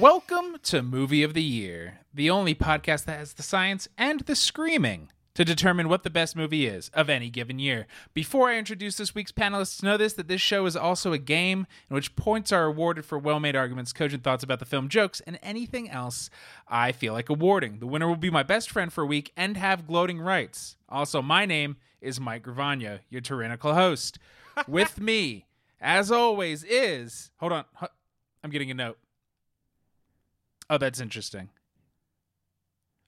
Welcome to Movie of the Year, the only podcast that has the science and the screaming to determine what the best movie is of any given year. Before I introduce this week's panelists, know this that this show is also a game in which points are awarded for well made arguments, cogent thoughts about the film, jokes, and anything else I feel like awarding. The winner will be my best friend for a week and have gloating rights. Also, my name is Mike Gravagna, your tyrannical host. With me, as always, is. Hold on. I'm getting a note. Oh, that's interesting.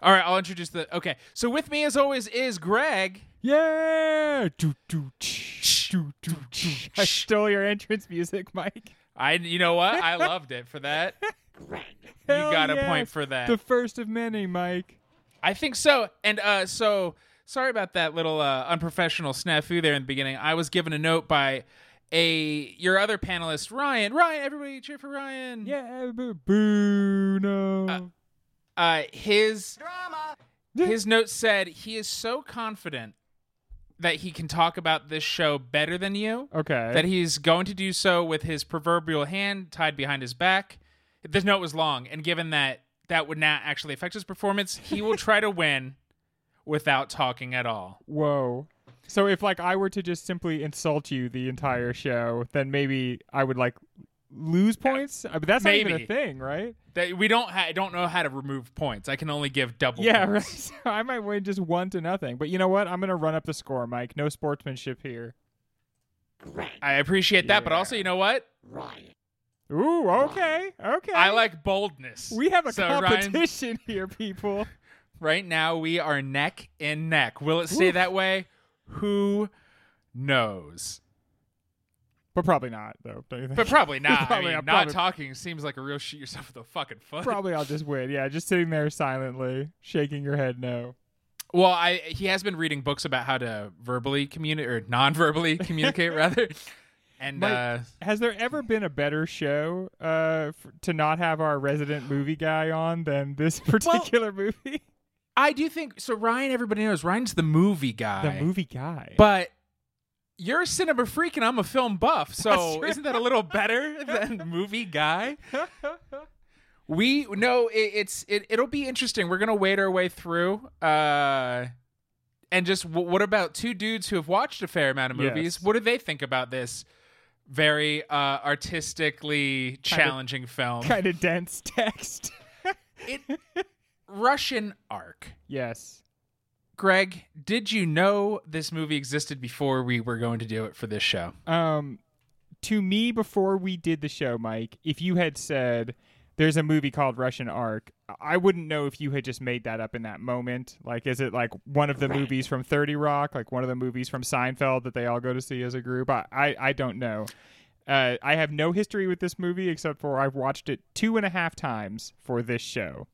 All right, I'll introduce the. Okay, so with me as always is Greg. Yeah. Do, do, do, do. I stole your entrance music, Mike. I, you know what? I loved it for that. Greg. You got a point for that. The first of many, Mike. I think so. And uh, so sorry about that little uh, unprofessional snafu there in the beginning. I was given a note by a your other panelist, Ryan. Ryan, everybody cheer for Ryan. Yeah. Boo, boo no. Uh, his his note said he is so confident that he can talk about this show better than you. okay. that he's going to do so with his proverbial hand tied behind his back. This note was long, and given that that would not actually affect his performance, he will try to win without talking at all. Whoa. So if like I were to just simply insult you the entire show, then maybe I would like lose points. Uh, But that's not even a thing, right? That we don't ha- I don't know how to remove points. I can only give double. Yeah, right. So I might win just one to nothing. But you know what? I'm gonna run up the score, Mike. No sportsmanship here. I appreciate that, but also you know what? Ooh, okay, okay. I like boldness. We have a So, Ryan, competition here, people. right now we are neck and neck. Will it stay Oof. that way? Who knows? But probably not, though. Don't you think? But probably not. Probably I mean, not, not probably- talking seems like a real shoot yourself in the fucking foot. probably I'll just win. Yeah, just sitting there silently, shaking your head no. Well, I he has been reading books about how to verbally communicate or non-verbally communicate rather. And Mike, uh, Has there ever been a better show uh, f- to not have our resident movie guy on than this particular movie? I do think so. Ryan, everybody knows Ryan's the movie guy. The movie guy. but you're a cinema freak and I'm a film buff. So isn't that a little better than movie guy? We no, it, it's it. It'll be interesting. We're gonna wade our way through. Uh, and just w- what about two dudes who have watched a fair amount of movies? Yes. What do they think about this very uh, artistically challenging film? kind of dense text. It Russian Ark. yes. Greg, did you know this movie existed before we were going to do it for this show? Um, to me, before we did the show, Mike, if you had said there's a movie called Russian Ark, I wouldn't know if you had just made that up in that moment. Like, is it like one of the movies from Thirty Rock, like one of the movies from Seinfeld that they all go to see as a group? I, I, I don't know. Uh, I have no history with this movie except for I've watched it two and a half times for this show.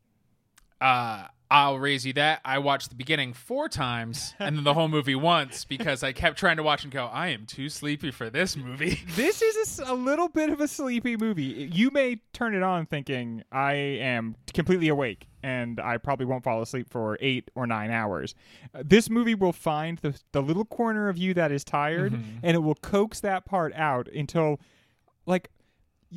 Uh, I'll raise you that. I watched the beginning four times and then the whole movie once because I kept trying to watch and go, I am too sleepy for this movie. This is a little bit of a sleepy movie. You may turn it on thinking I am completely awake and I probably won't fall asleep for eight or nine hours. Uh, this movie will find the the little corner of you that is tired, and it will coax that part out until, like,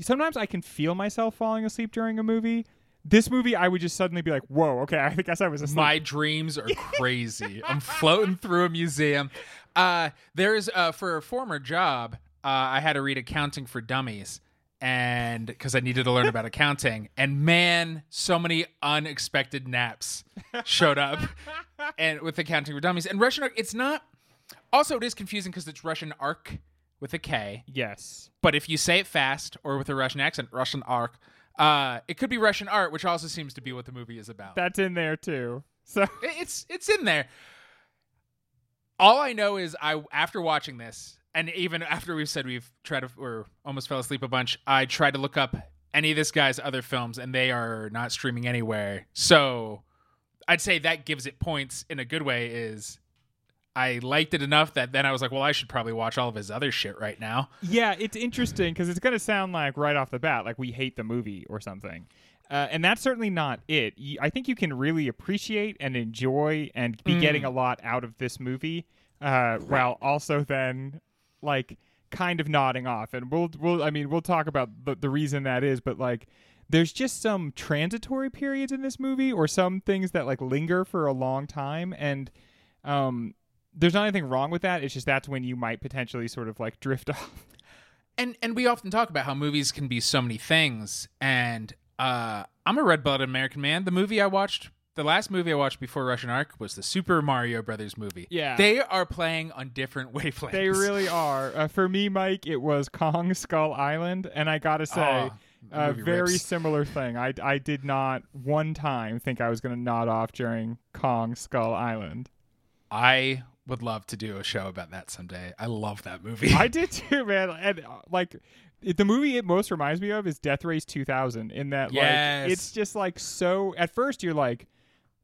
sometimes I can feel myself falling asleep during a movie. This movie, I would just suddenly be like, "Whoa, okay, I guess I was asleep." My dreams are crazy. I'm floating through a museum. Uh, there's uh, for a former job, uh, I had to read accounting for dummies, and because I needed to learn about accounting, and man, so many unexpected naps showed up, and with accounting for dummies and Russian arc, it's not. Also, it is confusing because it's Russian arc with a K, yes, but if you say it fast or with a Russian accent, Russian arc. Uh, it could be Russian art, which also seems to be what the movie is about. that's in there too. So it's it's in there. All I know is I after watching this, and even after we've said we've tried to or almost fell asleep a bunch, I tried to look up any of this guy's other films, and they are not streaming anywhere. So I'd say that gives it points in a good way. Is I liked it enough that then I was like, well, I should probably watch all of his other shit right now. Yeah, it's interesting because it's going to sound like right off the bat, like we hate the movie or something. Uh, and that's certainly not it. I think you can really appreciate and enjoy and be getting a lot out of this movie, uh, while also then like kind of nodding off. And we'll we'll I mean we'll talk about the, the reason that is, but like there's just some transitory periods in this movie or some things that like linger for a long time and um there's not anything wrong with that it's just that's when you might potentially sort of like drift off And and we often talk about how movies can be so many things. And uh, I'm a red-blooded American man. The movie I watched, the last movie I watched before Russian Ark was the Super Mario Brothers movie. Yeah. they are playing on different wavelengths. they really are uh, for me mike it was kong skull island and i gotta say Oh, a movie very rips. similar thing I, I did not one time think i was going to nod off during kong skull island I would love to do a show about that someday. I love that movie. I did too, man. And uh, like the movie it most reminds me of is Death Race 2000 in that Yes. like it's just like so at first you're like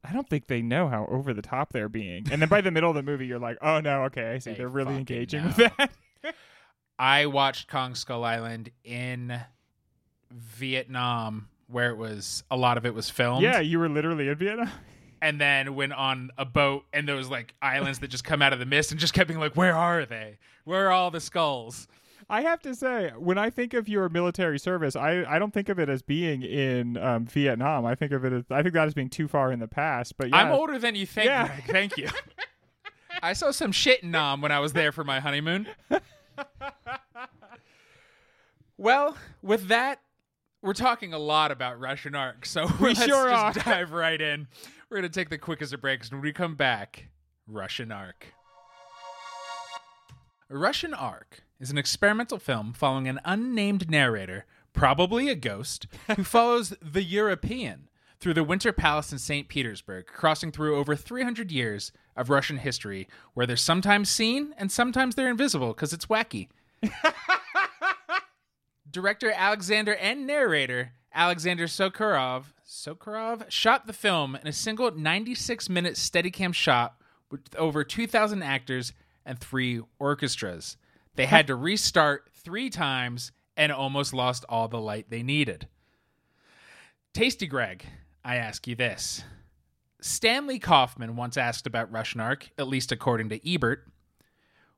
I don't think they know how over the top they're being. And then by the middle of the movie you're like, "Oh no, okay, I see. They are really engaging know. with that." I watched Kong Skull Island in Vietnam, where it was a lot of it was filmed. yeah, you were literally in Vietnam. And then went on a boat, and those like islands that just come out of the mist, and just kept being like, "Where are they? Where are all the skulls?" I have to say, when I think of your military service, I, I don't think of it as being in um, Vietnam. I think of it as I think that as being too far in the past. But yeah, I'm older than you think. Yeah. Greg. Thank you. I saw some shit in Nam when I was there for my honeymoon. well, with that, we're talking a lot about Russian Ark, so We let's sure just are. dive right in. We're gonna take the quickest of breaks, and when we come back, Russian Ark. Russian Ark is an experimental film following an unnamed narrator, probably a ghost, who follows the European through the Winter Palace in St. Petersburg, crossing through over 300 years of Russian history, where they're sometimes seen and sometimes they're invisible because it's wacky. Director Alexander and narrator Alexander Sokurov Sokurov shot the film in a single 96 minute Steadicam shot with over 2,000 actors and three orchestras. They had to restart three times and almost lost all the light they needed. Tasty Greg, I ask you this. Stanley Kauffmann once asked about Russian Ark, at least according to Ebert.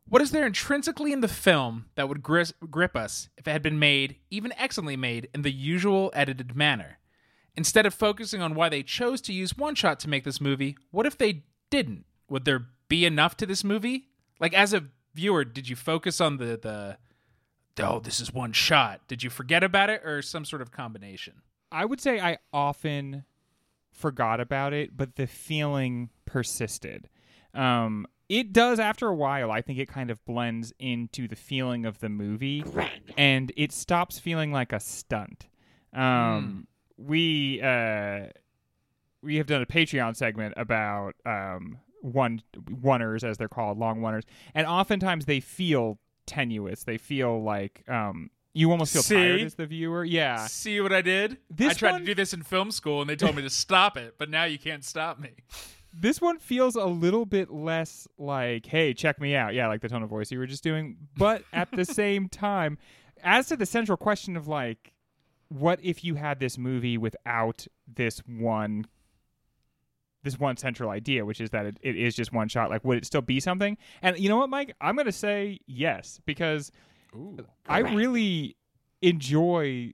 What is there intrinsically in the film that would grip us if it had been made, even excellently made, in the usual edited manner? Instead of focusing on why they chose to use one shot to make this movie, what if they didn't? Would there be enough to this movie? Like as a viewer, did you focus on the the oh, this is one shot? Did you forget about it or some sort of combination? I would say I often forgot about it, but the feeling persisted. Um, it does after a while. I think it kind of blends into the feeling of the movie, and it stops feeling like a stunt. Um, We uh, we have done a Patreon segment about um, one oneers as they're called, long oneers, and oftentimes they feel tenuous. They feel like um, you almost feel tired See? as the viewer. Yeah. See what I did? This I tried one- to do this in film school and they told me to stop it, but now you can't stop me. This one feels a little bit less like, hey, check me out. Yeah, like the tone of voice you were just doing. But at the same time, as to the central question of like, what if you had this movie without this one this one central idea, which is that it, it is just one shot, like would it still be something? And you know what, Mike? I'm gonna say yes, because Ooh. I really enjoy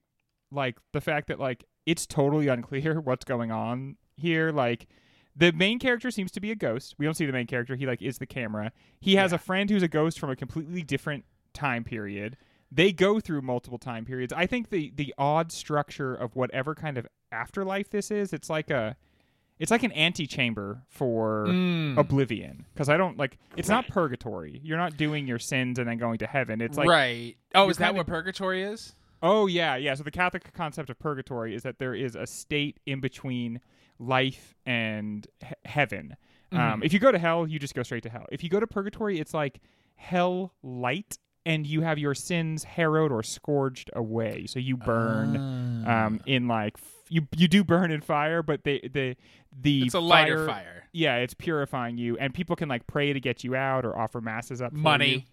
like the fact that like it's totally unclear what's going on here. Like the main character seems to be a ghost. We don't see the main character. He like is the camera. He has Yeah. a friend who's a ghost from a completely different time period. They go through multiple time periods. I think the the odd structure of whatever kind of afterlife this is, it's like a it's like an antechamber for Mm. oblivion because I don't like it's not purgatory. You're not doing your sins and then going to heaven. It's like right. Oh, is that kinda- what purgatory is? Oh yeah, yeah. So the Catholic concept of purgatory is that there is a state in between life and he- heaven. Um, if you go to hell, you just go straight to hell. If you go to purgatory, it's like hell light, and you have your sins harrowed or scourged away. So you burn um, in like you you do burn in fire, but they the the it's a lighter fire- fire. Yeah, it's purifying you, and people can like pray to get you out or offer masses up. for you. Money.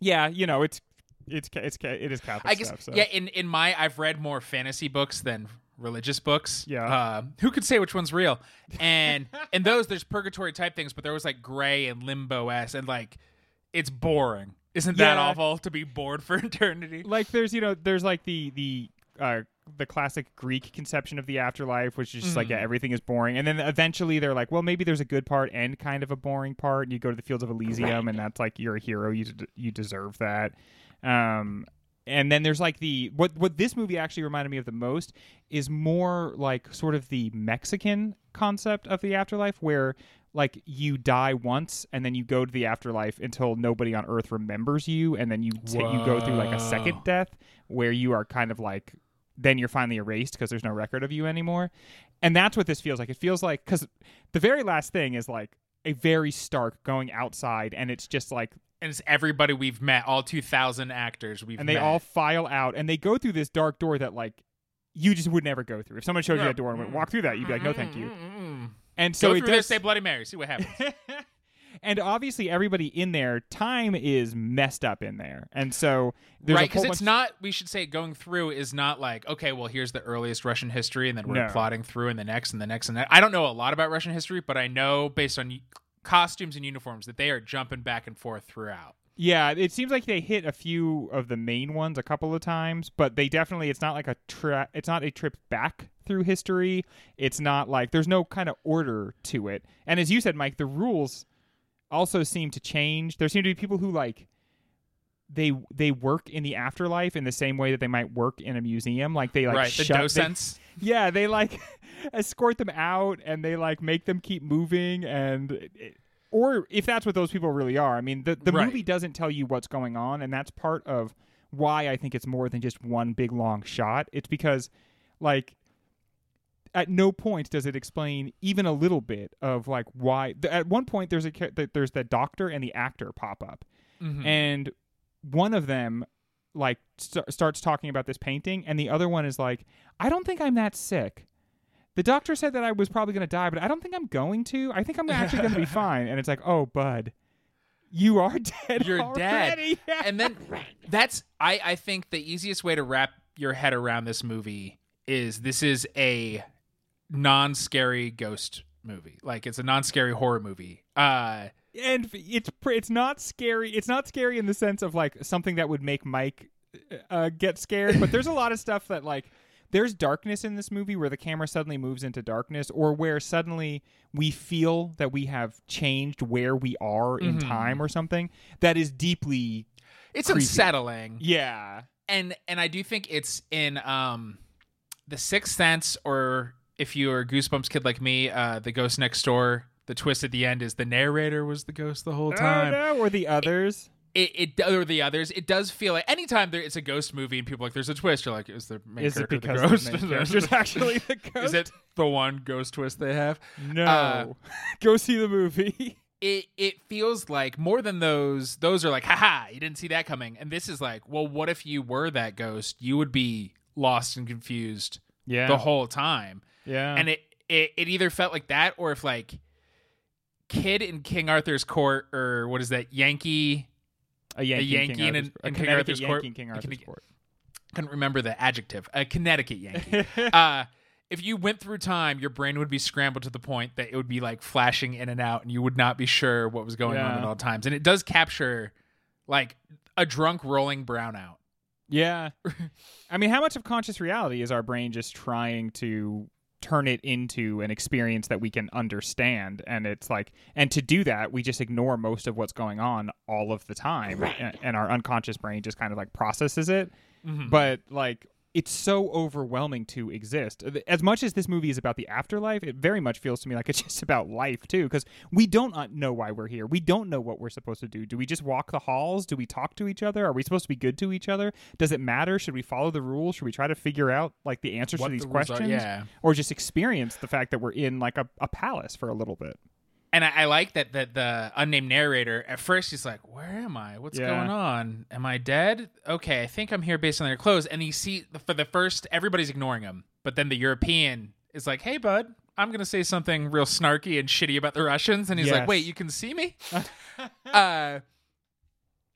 Yeah, you know it's it's it's it is Catholic I guess stuff. So. yeah. In in my, I've read more fantasy books than religious books. Yeah. Uh, who could say which one's real? And in those, there's purgatory type things, but there was like gray and limbo s, and like it's boring. Isn't that Yeah. awful to be bored for eternity? like there's you know there's like the the uh, the classic Greek conception of the afterlife, which is just like Mhm. yeah, everything is boring, and then eventually they're like, well, maybe there's a good part and kind of a boring part. And you go to the fields of Elysium, and that's like you're a hero, you d- you deserve that. Um, and then there's like the what what this movie actually reminded me of the most is more like sort of the Mexican concept of the afterlife, where like you die once and then you go to the afterlife until nobody on earth remembers you and then you t- you go through like a second death where you are kind of like then you're finally erased because there's no record of you anymore. And that's what this feels like. It feels like because the very last thing is like a very stark going outside and it's just like and it's everybody we've met, all 2,000 actors we've and they met. all file out and they go through this dark door that like you just would never go through if someone showed you that door and went mm-hmm. walk through that you'd be like no thank you mm-hmm. and so Go it through there, does say Bloody Mary, see what happens. and obviously everybody in there time is messed up in there and so there's right, because it's not. We should say going through is not like okay, well, here's the earliest Russian history, and then we're No. plotting through, and the next, and the next, and that. I don't know a lot about Russian history, but I know based on costumes and uniforms that they are jumping back and forth throughout. Yeah, it seems like they hit a few of the main ones a couple of times, but they definitely it's not like a tra- it's not a trip back through history. It's not like there's no kind of order to it. And as you said, Mike, the rules also seem to change. There seem to be people who like they they work in the afterlife in the same way that they might work in a museum. Like they like right, the shut, they- docents. yeah, they like escort them out and they like make them keep moving and or if that's what those people really are. I mean, the the Right. movie doesn't tell you what's going on and that's part of why I think it's more than just one big long shot. It's because like at no point does it explain even a little bit of like why at one point there's a there's the doctor and the actor pop up Mhm. and one of them like st- starts talking about this painting and the other one is like i don't think i'm that sick. The doctor said that i was probably going to die but i don't think i'm going to. I think i'm actually going to be fine. And it's like oh bud you are dead You're dead. already. and then that's I, I think the easiest way to wrap your head around this movie is this is a non-scary ghost movie. Like it's a non-scary horror movie. Uh and it's it's not scary it's not scary in the sense of like something that would make mike uh, get scared but there's a lot of stuff that like there's darkness in this movie where the camera suddenly moves into darkness or where suddenly we feel that we have changed where we are in Mhm. time or something that is deeply it's Creepy. unsettling yeah and and i do think it's in um the sixth sense or if you're a goosebumps kid like me uh the ghost next door the twist at the end is the narrator was the ghost the whole time. oh, no, or the others? it, it or the others. It does feel like anytime there it's a ghost movie and people are like there's a twist you're like is the main is it character because the ghost? the character's actually the ghost is it the one ghost twist they have? No. Uh, go see the movie. it it feels like more than those those are like haha you didn't see that coming. And this is like well what if you were that ghost? You would be lost and confused yeah. the whole time. Yeah. And it, it it either felt like that or if like kid in king arthur's court or what is that yankee a Yankee, Yankee in King in- Arthur's, a in King Arthur's Yankee court. in King A Arthur's Connecticut- court. couldn't remember the adjective a connecticut yankee uh if you went through time your brain would be scrambled to the point that it would be like flashing in and out and you would not be sure what was going on at all times and it does capture like a drunk rolling brownout Yeah. I mean, how much of conscious reality is our brain just trying to turn it into an experience that we can understand? And it's like, and to do that, we just ignore most of what's going on all of the time. And, and our unconscious brain just kind of like processes it. Mhm. But like, it's so overwhelming to exist. As much as this movie is about the afterlife, it very much feels to me like it's just about life too. Because we don't know why we're here. We don't know what we're supposed to do. Do we just walk the halls? Do we talk to each other? Are we supposed to be good to each other? Does it matter? Should we follow the rules? Should we try to figure out like the answers What to these the rules are- questions? yeah. Or just experience the fact that we're in like a, a palace for a little bit? And I, I like that that the unnamed narrator at first he's like, "Where am I? What's Yeah. going on? Am I dead? Okay, I think I'm here based on their clothes." And he see for the first, everybody's ignoring him, but then the European is like, "Hey, bud, I'm gonna say something real snarky and shitty about the Russians," and he's like, "Wait, you can see me?" uh,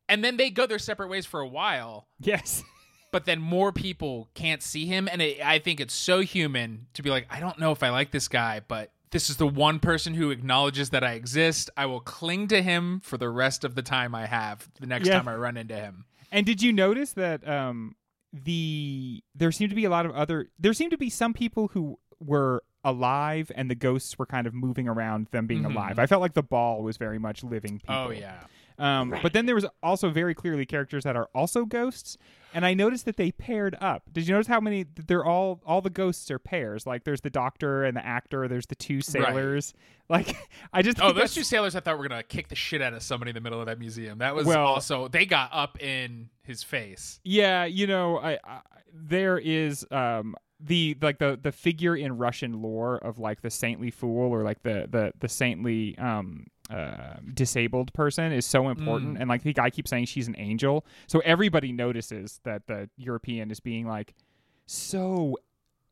and then they go their separate ways for a while. Yes. But then more people can't see him, and it, I think it's so human to be like, I don't know if I like this guy, but this is the one person who acknowledges that I exist. I will cling to him for the rest of the time I have. The next Yeah. time I run into him, And did you notice that um the there seemed to be a lot of other there seemed to be some people who were alive and the ghosts were kind of moving around them being Mhm. alive. I felt like the ball was very much living people. Oh yeah. Um, But then there was also very clearly characters that are also ghosts, and I noticed that they paired up. Did you notice how many? They're all all the ghosts are pairs. Like there's the doctor and the actor. There's the two sailors. Like I just Oh, those that's- two sailors I thought were gonna kick the shit out of somebody in the middle of that museum. That was Well- also they got up in his face. Yeah, you know, I, I there is um the like the the figure in Russian lore of like the saintly fool or like the the the saintly um uh, disabled person is so important Mm. and like the guy keeps saying she's an angel so everybody notices that the european is being like so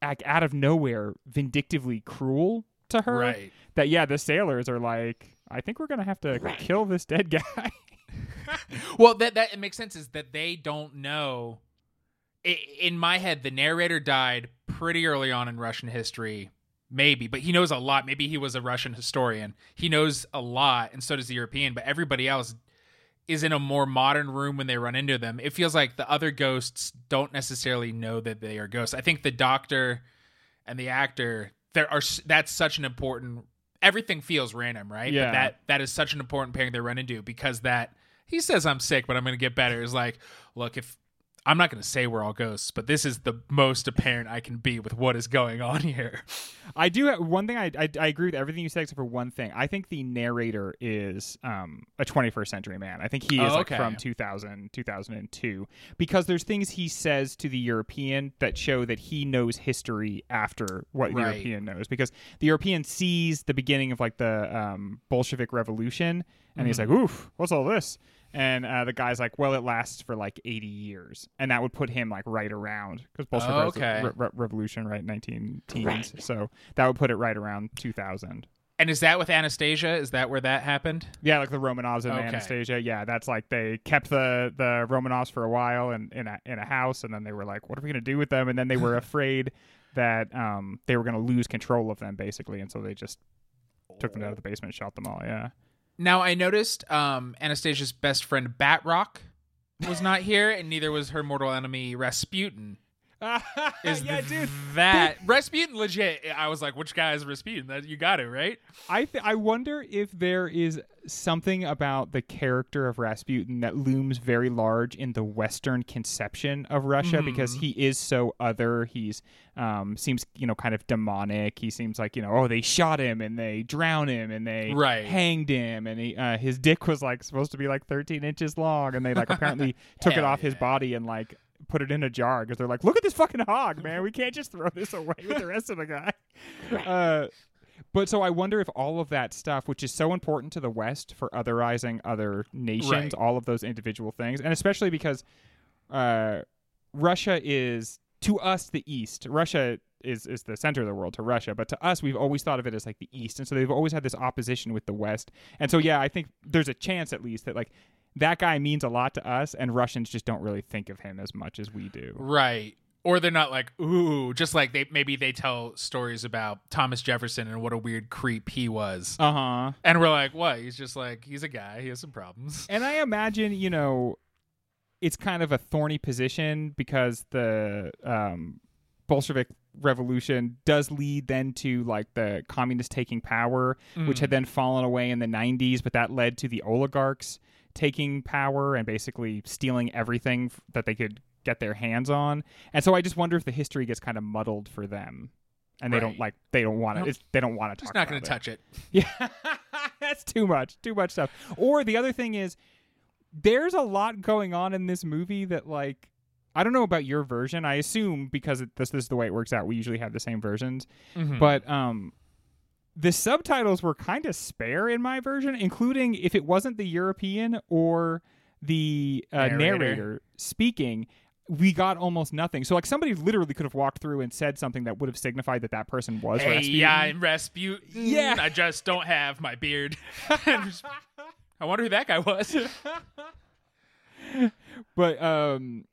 like out of nowhere vindictively cruel to her Right. that yeah the sailors are like i think we're gonna have to kill this dead guy Well, that that it makes sense is that they don't know. In my head, the narrator died pretty early on in Russian history, maybe, but he knows a lot. Maybe he was a Russian historian. He knows a lot, and so does the European. But everybody else is in a more modern room when they run into them. It feels like the other ghosts don't necessarily know that they are ghosts. I think the doctor and the actor there are that's such an important. Everything feels random, right? Yeah. But that that is such an important pairing they run into because that he says I'm sick, but I'm going to get better. Is like, look, if I'm not going to say we're all ghosts, but this is the most apparent I can be with what is going on here. I do have one thing. I, I I agree with everything you said except for one thing. I think the narrator is um, a 21st century man. I think he is Oh, like from 2000 2002 because there's things he says to the European that show that he knows history after what the Right. European knows because the European sees the beginning of like the um, Bolshevik Revolution and he's like, Mm-hmm. "Oof, what's all this?" And uh, the guy's like, "Well, it lasts for like 80 years," and that would put him like right around because Bolshevik Oh, okay. Re- Re- Revolution, right, 19 teens. So that would put it right around 2000. And is that with Anastasia? Is that where that happened? Yeah, like the Romanovs and Okay. Anastasia. Yeah, that's like they kept the the Romanovs for a while in in a, in a house, and then they were like, "What are we gonna do with them?" And then they were afraid that um they were gonna lose control of them, basically, and so they just took them out of the basement, and shot them all. Yeah. Now I noticed um, Anastasia's best friend Bartok was not here, and neither was her mortal enemy Rasputin. Is yeah, dude. that Rasputin legit? I was like, which guy is Rasputin? That you got it right. I th- I wonder if there is something about the character of Rasputin that looms very large in the Western conception of Russia because he is so other. He's um seems you know kind of demonic. He seems like you know oh they shot him and they drowned him and they Right. hanged him and he, uh, his dick was like supposed to be like 13 inches long and they like apparently took it off his body and like put it in a jar because they're like look at this fucking hog man we can't just throw this away with the rest of the guy. Uh, but so I wonder if all of that stuff, which is so important to the West for otherizing other nations, Right. all of those individual things, and especially because uh, Russia is to us the East. Russia is is the center of the world to Russia, but to us we've always thought of it as like the East, and so they've always had this opposition with the West. And so yeah, I think there's a chance at least that like that guy means a lot to us, and Russians just don't really think of him as much as we do. Right. Or they're not like, ooh, just like they maybe they tell stories about Thomas Jefferson and what a weird creep he was. Uh huh. And we're like, what? He's just like, he's a guy. He has some problems. And I imagine, you know, it's kind of a thorny position because the um, Bolshevik revolution does lead then to like the communists taking power, which had then fallen away in the 90s, but that led to the oligarchs taking power and basically stealing everything f- that they could get their hands on. And so I just wonder if the history gets kind of muddled for them. And they don't like they don't want to Nope. they don't want to talk Just not going to touch it. yeah, that's too much. Too much stuff. Or the other thing is, there's a lot going on in this movie that, like, I don't know about your version. I assume because it, this, this is the way it works out, we usually have the same versions. Mhm. But um, the subtitles were kind of spare in my version, including if it wasn't the European or the uh, Narrator. narrator speaking. We got almost nothing. So, like, somebody literally could have walked through and said something that would have signified that that person was Hey, Rasputin. yeah, I'm Rasputin. Yeah. I just don't have my beard. I wonder who that guy was. but um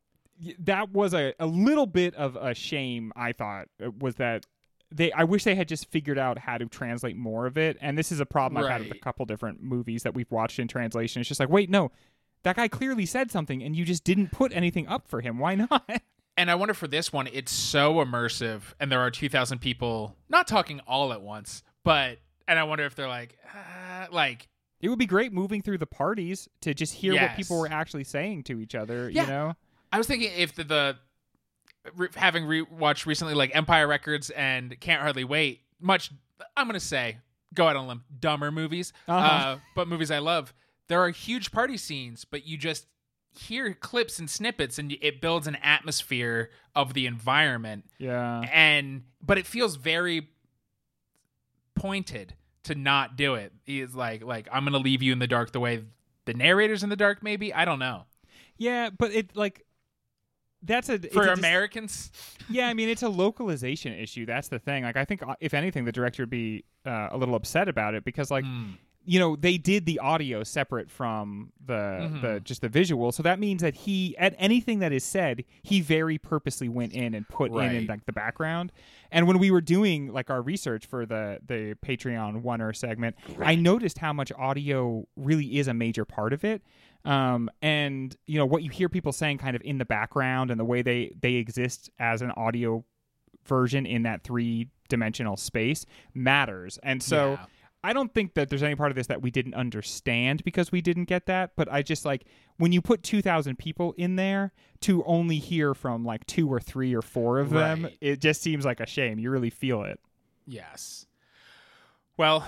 that was a, a little bit of a shame i thought uh, was that they i wish they had just figured out how to translate more of it. And this is a problem i've had with a couple different movies that we've watched in translation. It's just like wait no that guy clearly said something and you just didn't put anything up for him. Why not? And I wonder for this one, it's so immersive, and there are two thousand people not talking all at once, but and I wonder if they're like, uh, like It would be great moving through the parties to just hear what people were actually saying to each other. Yeah. You know, I was thinking if the, the re- having rewatched recently like Empire Records and Can't Hardly Wait, much I'm gonna say go out on a limb, dumber movies, Uh-huh. uh, but movies I love. There are huge party scenes, but you just hear clips and snippets, and it builds an atmosphere of the environment. yeah. And but it feels very pointed to not do it. He's like like I'm gonna leave you in the dark the way the narrator's in the dark. Maybe I don't know. Yeah, but it like that's a For a Americans, yeah, I mean it's a localization issue. That's the thing. Like I think uh, if anything, the director would be uh, a little upset about it because like Hmm. you know they did the audio separate from the Mm-hmm. the just the visual, so that means that he at anything that is said, he very purposely went in and put in in like the background. And when we were doing like our research for the the Patreon one or segment, I noticed how much audio really is a major part of it. Um, and you know what you hear people saying kind of in the background and the way they they exist as an audio version in that three dimensional space matters. And so Yeah. I don't think that there's any part of this that we didn't understand because we didn't get that. But I just like when you put 2,000 people in there to only hear from like two or three or four of them, Right. it just seems like a shame. You really feel it. Yes. Well,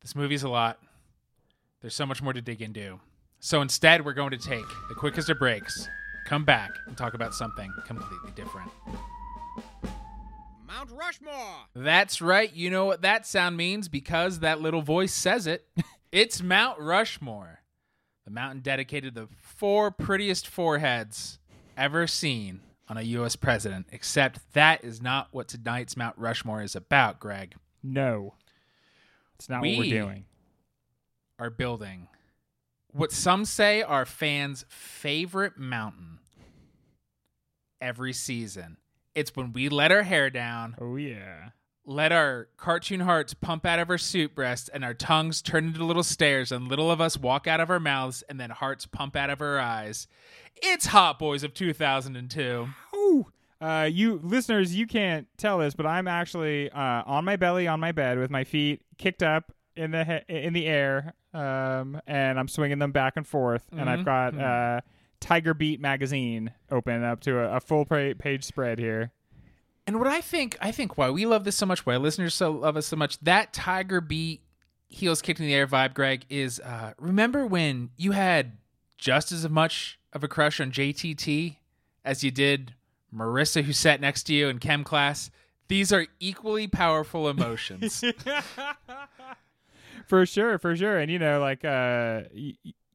this movie's a lot. There's so much more to dig into. So instead, we're going to take the quickest of breaks, come back, and talk about something completely different. Mount Rushmore. That's right. You know what that sound means because that little voice says it. it's Mount Rushmore, the mountain dedicated to the four prettiest foreheads ever seen on a U.S. president. Except that is not what tonight's Mount Rushmore is about, Greg. No, it's not what We- we're doing. are building what some say are fans' favorite mountain every season. It's when we let our hair down, Oh yeah. let our cartoon hearts pump out of our suit breasts, and our tongues turn into little stairs, and little of us walk out of our mouths, and then hearts pump out of our eyes. It's Hot Boys of 2002. Ooh. Uh, you listeners, you can't tell this, but I'm actually uh, on my belly on my bed with my feet kicked up in the he- in the air, um, and I'm swinging them back and forth. And I've got uh, Tiger Beat magazine open up to a, a full pa- page spread here. And what I think, I think why we love this so much, why listeners so love us so much, that Tiger Beat heels kicked in the air vibe, Greg, is uh, remember when you had just as much of a crush on JTT as you did Marissa, who sat next to you in chem class? These are equally powerful emotions. for sure, for sure. And you know, like uh, y-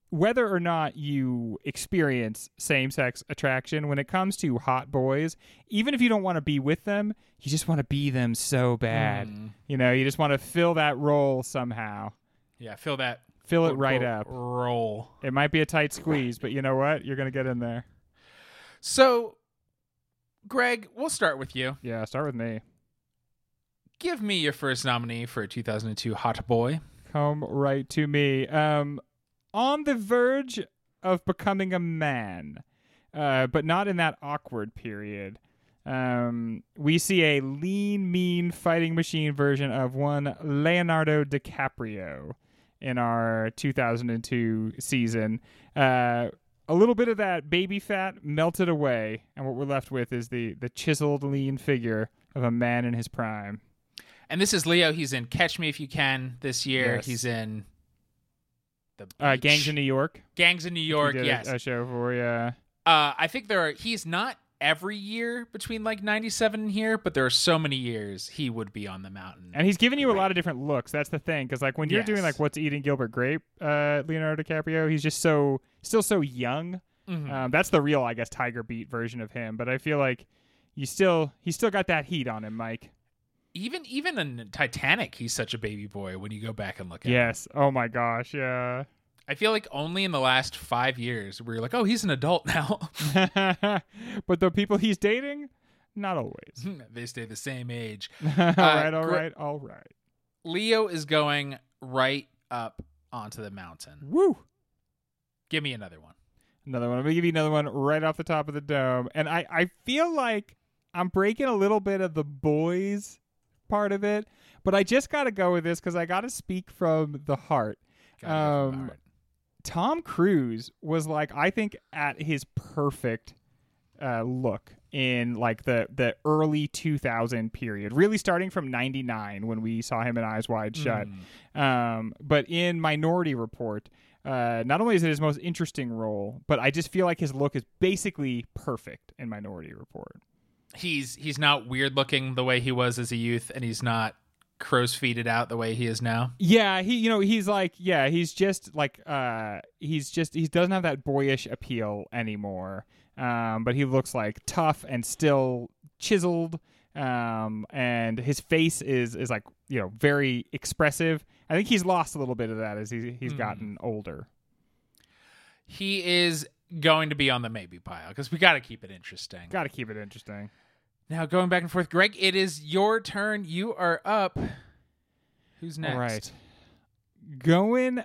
whether or not you experience same-sex attraction when it comes to hot boys, even if you don't want to be with them, you just want to be them so bad. Mm. You know, you just want to fill that role somehow. yeah, fill that. Fill it right up. Roll. It might be a tight squeeze, but you know what? You're gonna get in there. So, Greg, we'll start with you. Yeah, start with me. Give me your first nominee for a 2002 Hot Boy. Come right to me. Um, on the verge of becoming a man, uh, but not in that awkward period. Um, we see a lean, mean fighting machine version of one Leonardo DiCaprio in our 2002 season. Uh, a little bit of that baby fat melted away, and what we're left with is the the chiseled, lean figure of a man in his prime. And this is Leo. He's in Catch Me If You Can this year. Yes. He's in the Uh, Gangs in New York. Gangs in New York. did a- Yes. a show for yeah. Uh, I think there are. He's not every year between like 97 and here, but there are so many years he would be on the mountain. And he's giving you a lot of different looks. That's the thing, because like when you're doing like what's eating Gilbert Grape, uh, Leonardo DiCaprio, he's just so still so young. Mhm. Um, that's the real, I guess, Tiger Beat version of him. But I feel like you still he's still got that heat on him, Mike. Even even in Titanic, he's such a baby boy when you go back and look at him. Yes. Oh my gosh. Yeah. I feel like only in the last five years where you're like, oh, he's an adult now. but the people he's dating, not always. they stay the same age. all right. Uh, all right. All right. Leo is going right up onto the mountain. Woo. Give me another one. Another one. I'm gonna give you another one right off the top of the dome. And I, I feel like I'm breaking a little bit of the boys part of it, but I just gotta go with this because I gotta speak from the heart. Gotta from the Um, heart. Tom Cruise was like I think at his perfect uh, look in like the the early 2000 period, really starting from 99 when we saw him in Eyes Wide Shut. Mm. Um, but in Minority Report, uh, not only is it his most interesting role, but I just feel like his look is basically perfect in Minority Report. He's he's not weird looking the way he was as a youth, and he's not crow's feeted out the way he is now. Yeah, he you know he's like yeah he's just like uh he's just he doesn't have that boyish appeal anymore. Um, but he looks like tough and still chiseled. Um, and his face is is like you know very expressive. I think he's lost a little bit of that as he he's Hmm. gotten older. He is going to be on the maybe pile because we got to keep it interesting. Got to keep it interesting. Now going back and forth, Greg, it is your turn. You are up. Who's next? All right. Going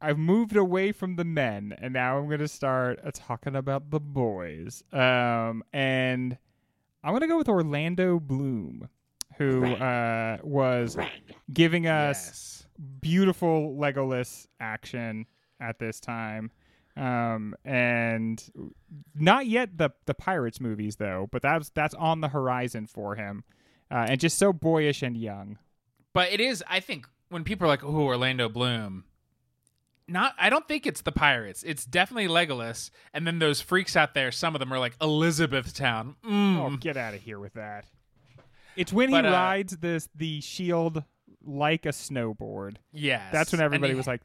I've moved away from the men and now I'm going to start uh, talking about the boys. Um and I'm going to go with Orlando Bloom who uh was giving us Yes. beautiful Legolas action at this time. Um and not yet the the Pirates movies though, but that's that's on the horizon for him. Uh, and just so boyish and young. But it is, I think, when people are like, "Oh, Orlando Bloom," not. I don't think it's the pirates. It's definitely Legolas, and then those freaks out there. Some of them are like Elizabethtown. Mm. Oh, get out of here with that. It's when But, he uh, rides this the shield like a snowboard. yes, That's when everybody And was like,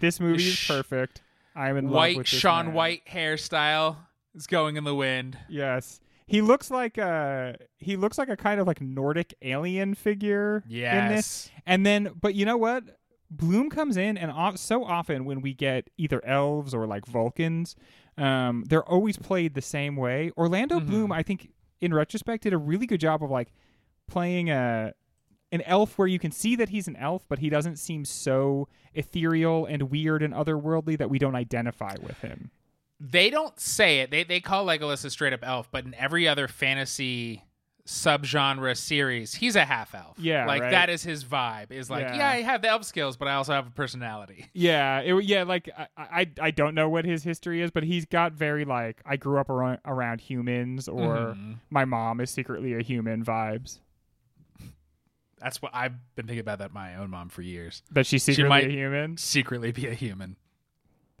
"This movie is perfect. I'm in love white with this Sean man." White hairstyle is going in the wind. Yes, he looks like a he looks like a kind of like Nordic alien figure in this. Yes, And then, but you know what? Bloom comes in, and so often when we get either elves or like Vulcans, um, they're always played the same way. Orlando Mhm. Bloom, I think, in retrospect, did a really good job of like playing a an elf where you can see that he's an elf, but he doesn't seem so ethereal and weird and otherworldly that we don't identify with him. they don't say it. They they call Legolas a straight up elf, but in every other fantasy subgenre series, he's a half elf. Yeah, like right. that is his vibe. Is like, Yeah. yeah. I have the elf skills, but I also have a personality. Yeah, it, yeah, like I, I, I don't know what his history is, but he's got very like I grew up around, around humans, or Mhm. my mom is secretly a human vibes. That's what I've been thinking about. That my own mom for years. That she's secretly might- a human. Secretly be a human.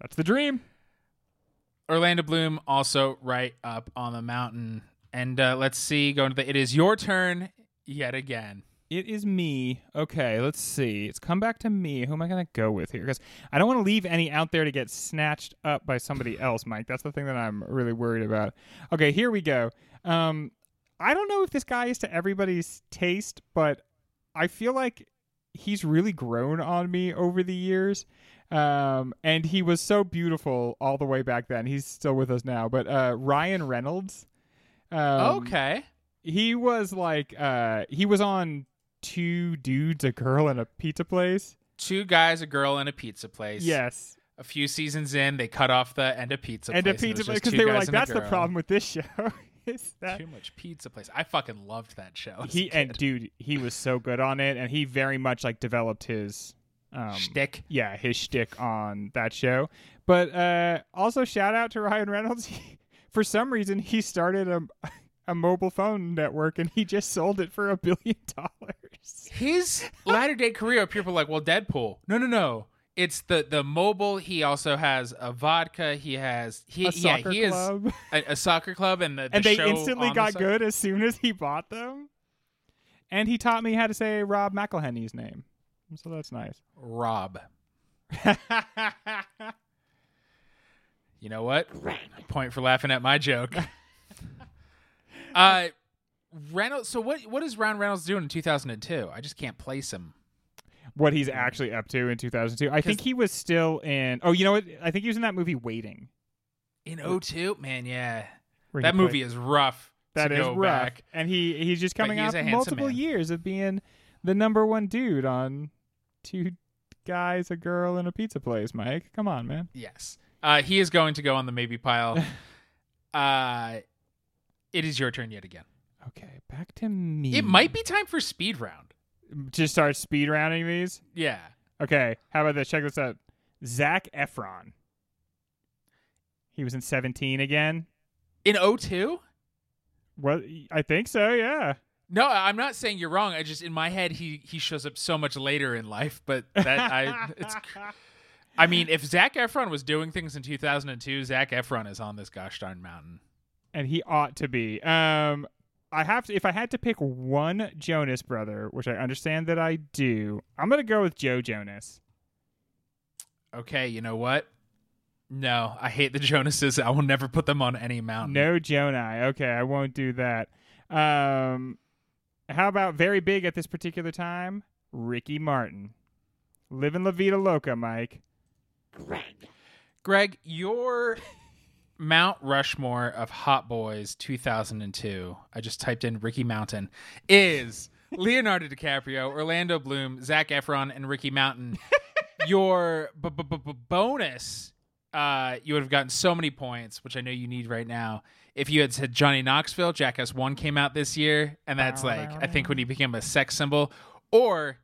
That's the dream. Orlando Bloom also right up on the mountain. And uh, let's see, going to the. It is your turn yet again. It is me. Okay, let's see. It's come back to me. Who am I going to go with here? Because I don't want to leave any out there to get snatched up by somebody else, Mike. That's the thing that I'm really worried about. Okay, here we go. Um, I don't know if this guy is to everybody's taste, but I feel like he's really grown on me over the years. Um, and he was so beautiful all the way back then. He's still with us now, but uh, Ryan Reynolds. Um, okay. he was like uh he was on two dudes a girl and a pizza place Two guys, a girl, and a pizza place. yes A few seasons in, they cut off the end of pizza and place. a pizza place because they were like that's the problem with this show is that Too much pizza place. I fucking loved that show. he and dude he was so good on it and he very much like developed his um shtick. yeah his shtick on that show but uh also shout out to ryan reynolds for some reason he started a a mobile phone network and he just sold it for a billion dollars His latter day career, people are like, well, Deadpool. No, no, no. It's the the mobile. He also has a vodka. He has he a yeah soccer he is club a, a soccer club and the, the and they instantly on the got good as soon as he bought them. And he taught me how to say Rob McElhenney's name, so that's nice. Rob. You know what? Point for laughing at my joke. uh, Reynolds. So what? What is Ron Reynolds doing in 2002? I just can't place him. What he's actually up to in 2002? I think he was still in. Oh, you know what? I think he was in that movie Waiting. In 02? Man, yeah. That played- movie is rough. that is rough, back. and he he's just coming he's off multiple man. years of being the number one dude on two guys, a girl, and a pizza place. Mike, come on, man. Yes. Uh, he is going to go on the maybe pile. uh, it is your turn yet again. Okay, back to me. It might be time for speed round. Just start speed rounding these. Yeah. Okay, how about this? Check this out. Zac Efron. He was in 17 again. In 02? What? I think so. Yeah. No, I'm not saying you're wrong. I just in my head he he shows up so much later in life, but that I it's I mean, if Zac Efron was doing things in 2002, Zac Efron is on this gosh darn mountain. and he ought to be. Um, I have to. If I had to pick one Jonas brother, which I understand that I do, I'm gonna go with Joe Jonas. Okay, you know what? No, I hate the Jonases. I will never put them on any mountain. No Jonai. Okay, I won't do that. Um, how about very big at this particular time? Ricky Martin, living La Vida Loca, Mike. Greg, Greg, your Mount Rushmore of Hot Boys 2002, I just typed in Ricky Mountain, is Leonardo DiCaprio, Orlando Bloom, Zac Efron, and Ricky Mountain. your b- b- b- bonus, uh, you would have gotten so many points, which I know you need right now. If you had said Johnny Knoxville, Jackass 1 came out this year, and that's like, I think when he became a sex symbol. Or,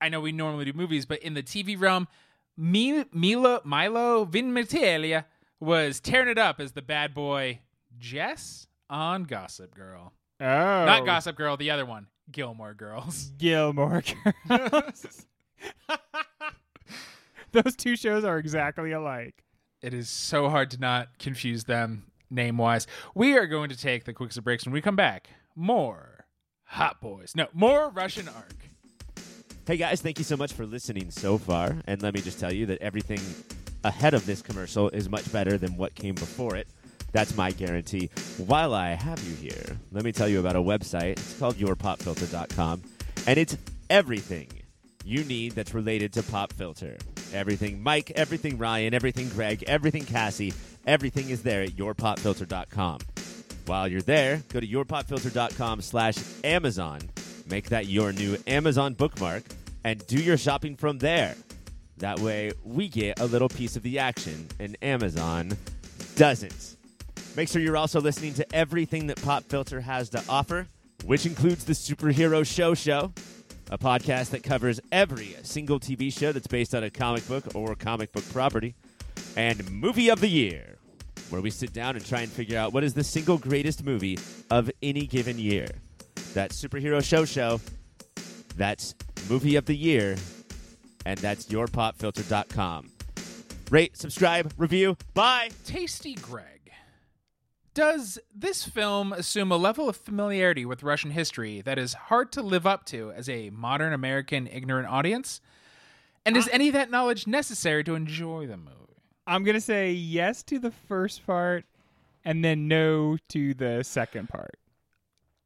I know we normally do movies, but in the TV realm, Mi- Milo Milo Ventimiglia was tearing it up as the bad boy Jess on Gossip Girl. Oh, Not Gossip Girl, the other one, Gilmore Girls. Gilmore Girls. Those two shows are exactly alike. It is so hard to not confuse them name wise. We are going to take the quickest of breaks when we come back. More Hot Boys. No, more Russian Ark. Hey guys, thank you so much for listening so far. And let me just tell you that everything ahead of this commercial is much better than what came before it. That's my guarantee. While I have you here, let me tell you about a website. It's called yourpopfilter.com. And it's everything you need that's related to Pop Filter. Everything Mike, everything Ryan, everything Greg, everything Cassie, everything is there at yourpopfilter.com. While you're there, go to yourpopfilter.com slash Amazon. Make that your new Amazon bookmark and do your shopping from there. That way, we get a little piece of the action and Amazon doesn't. Make sure you're also listening to everything that Pop Filter has to offer, which includes the Superhero Show Show, a podcast that covers every single TV show that's based on a comic book or comic book property, and Movie of the Year, where we sit down and try and figure out what is the single greatest movie of any given year. That Superhero Show Show, that's Movie of the Year, and that's yourpopfilter.com. Rate, subscribe, review. Bye. Tasty Greg. Does this film assume a level of familiarity with Russian history that is hard to live up to as a modern American ignorant audience? And is uh, any of that knowledge necessary to enjoy the movie? I'm gonna say yes to the first part, and then no to the second part.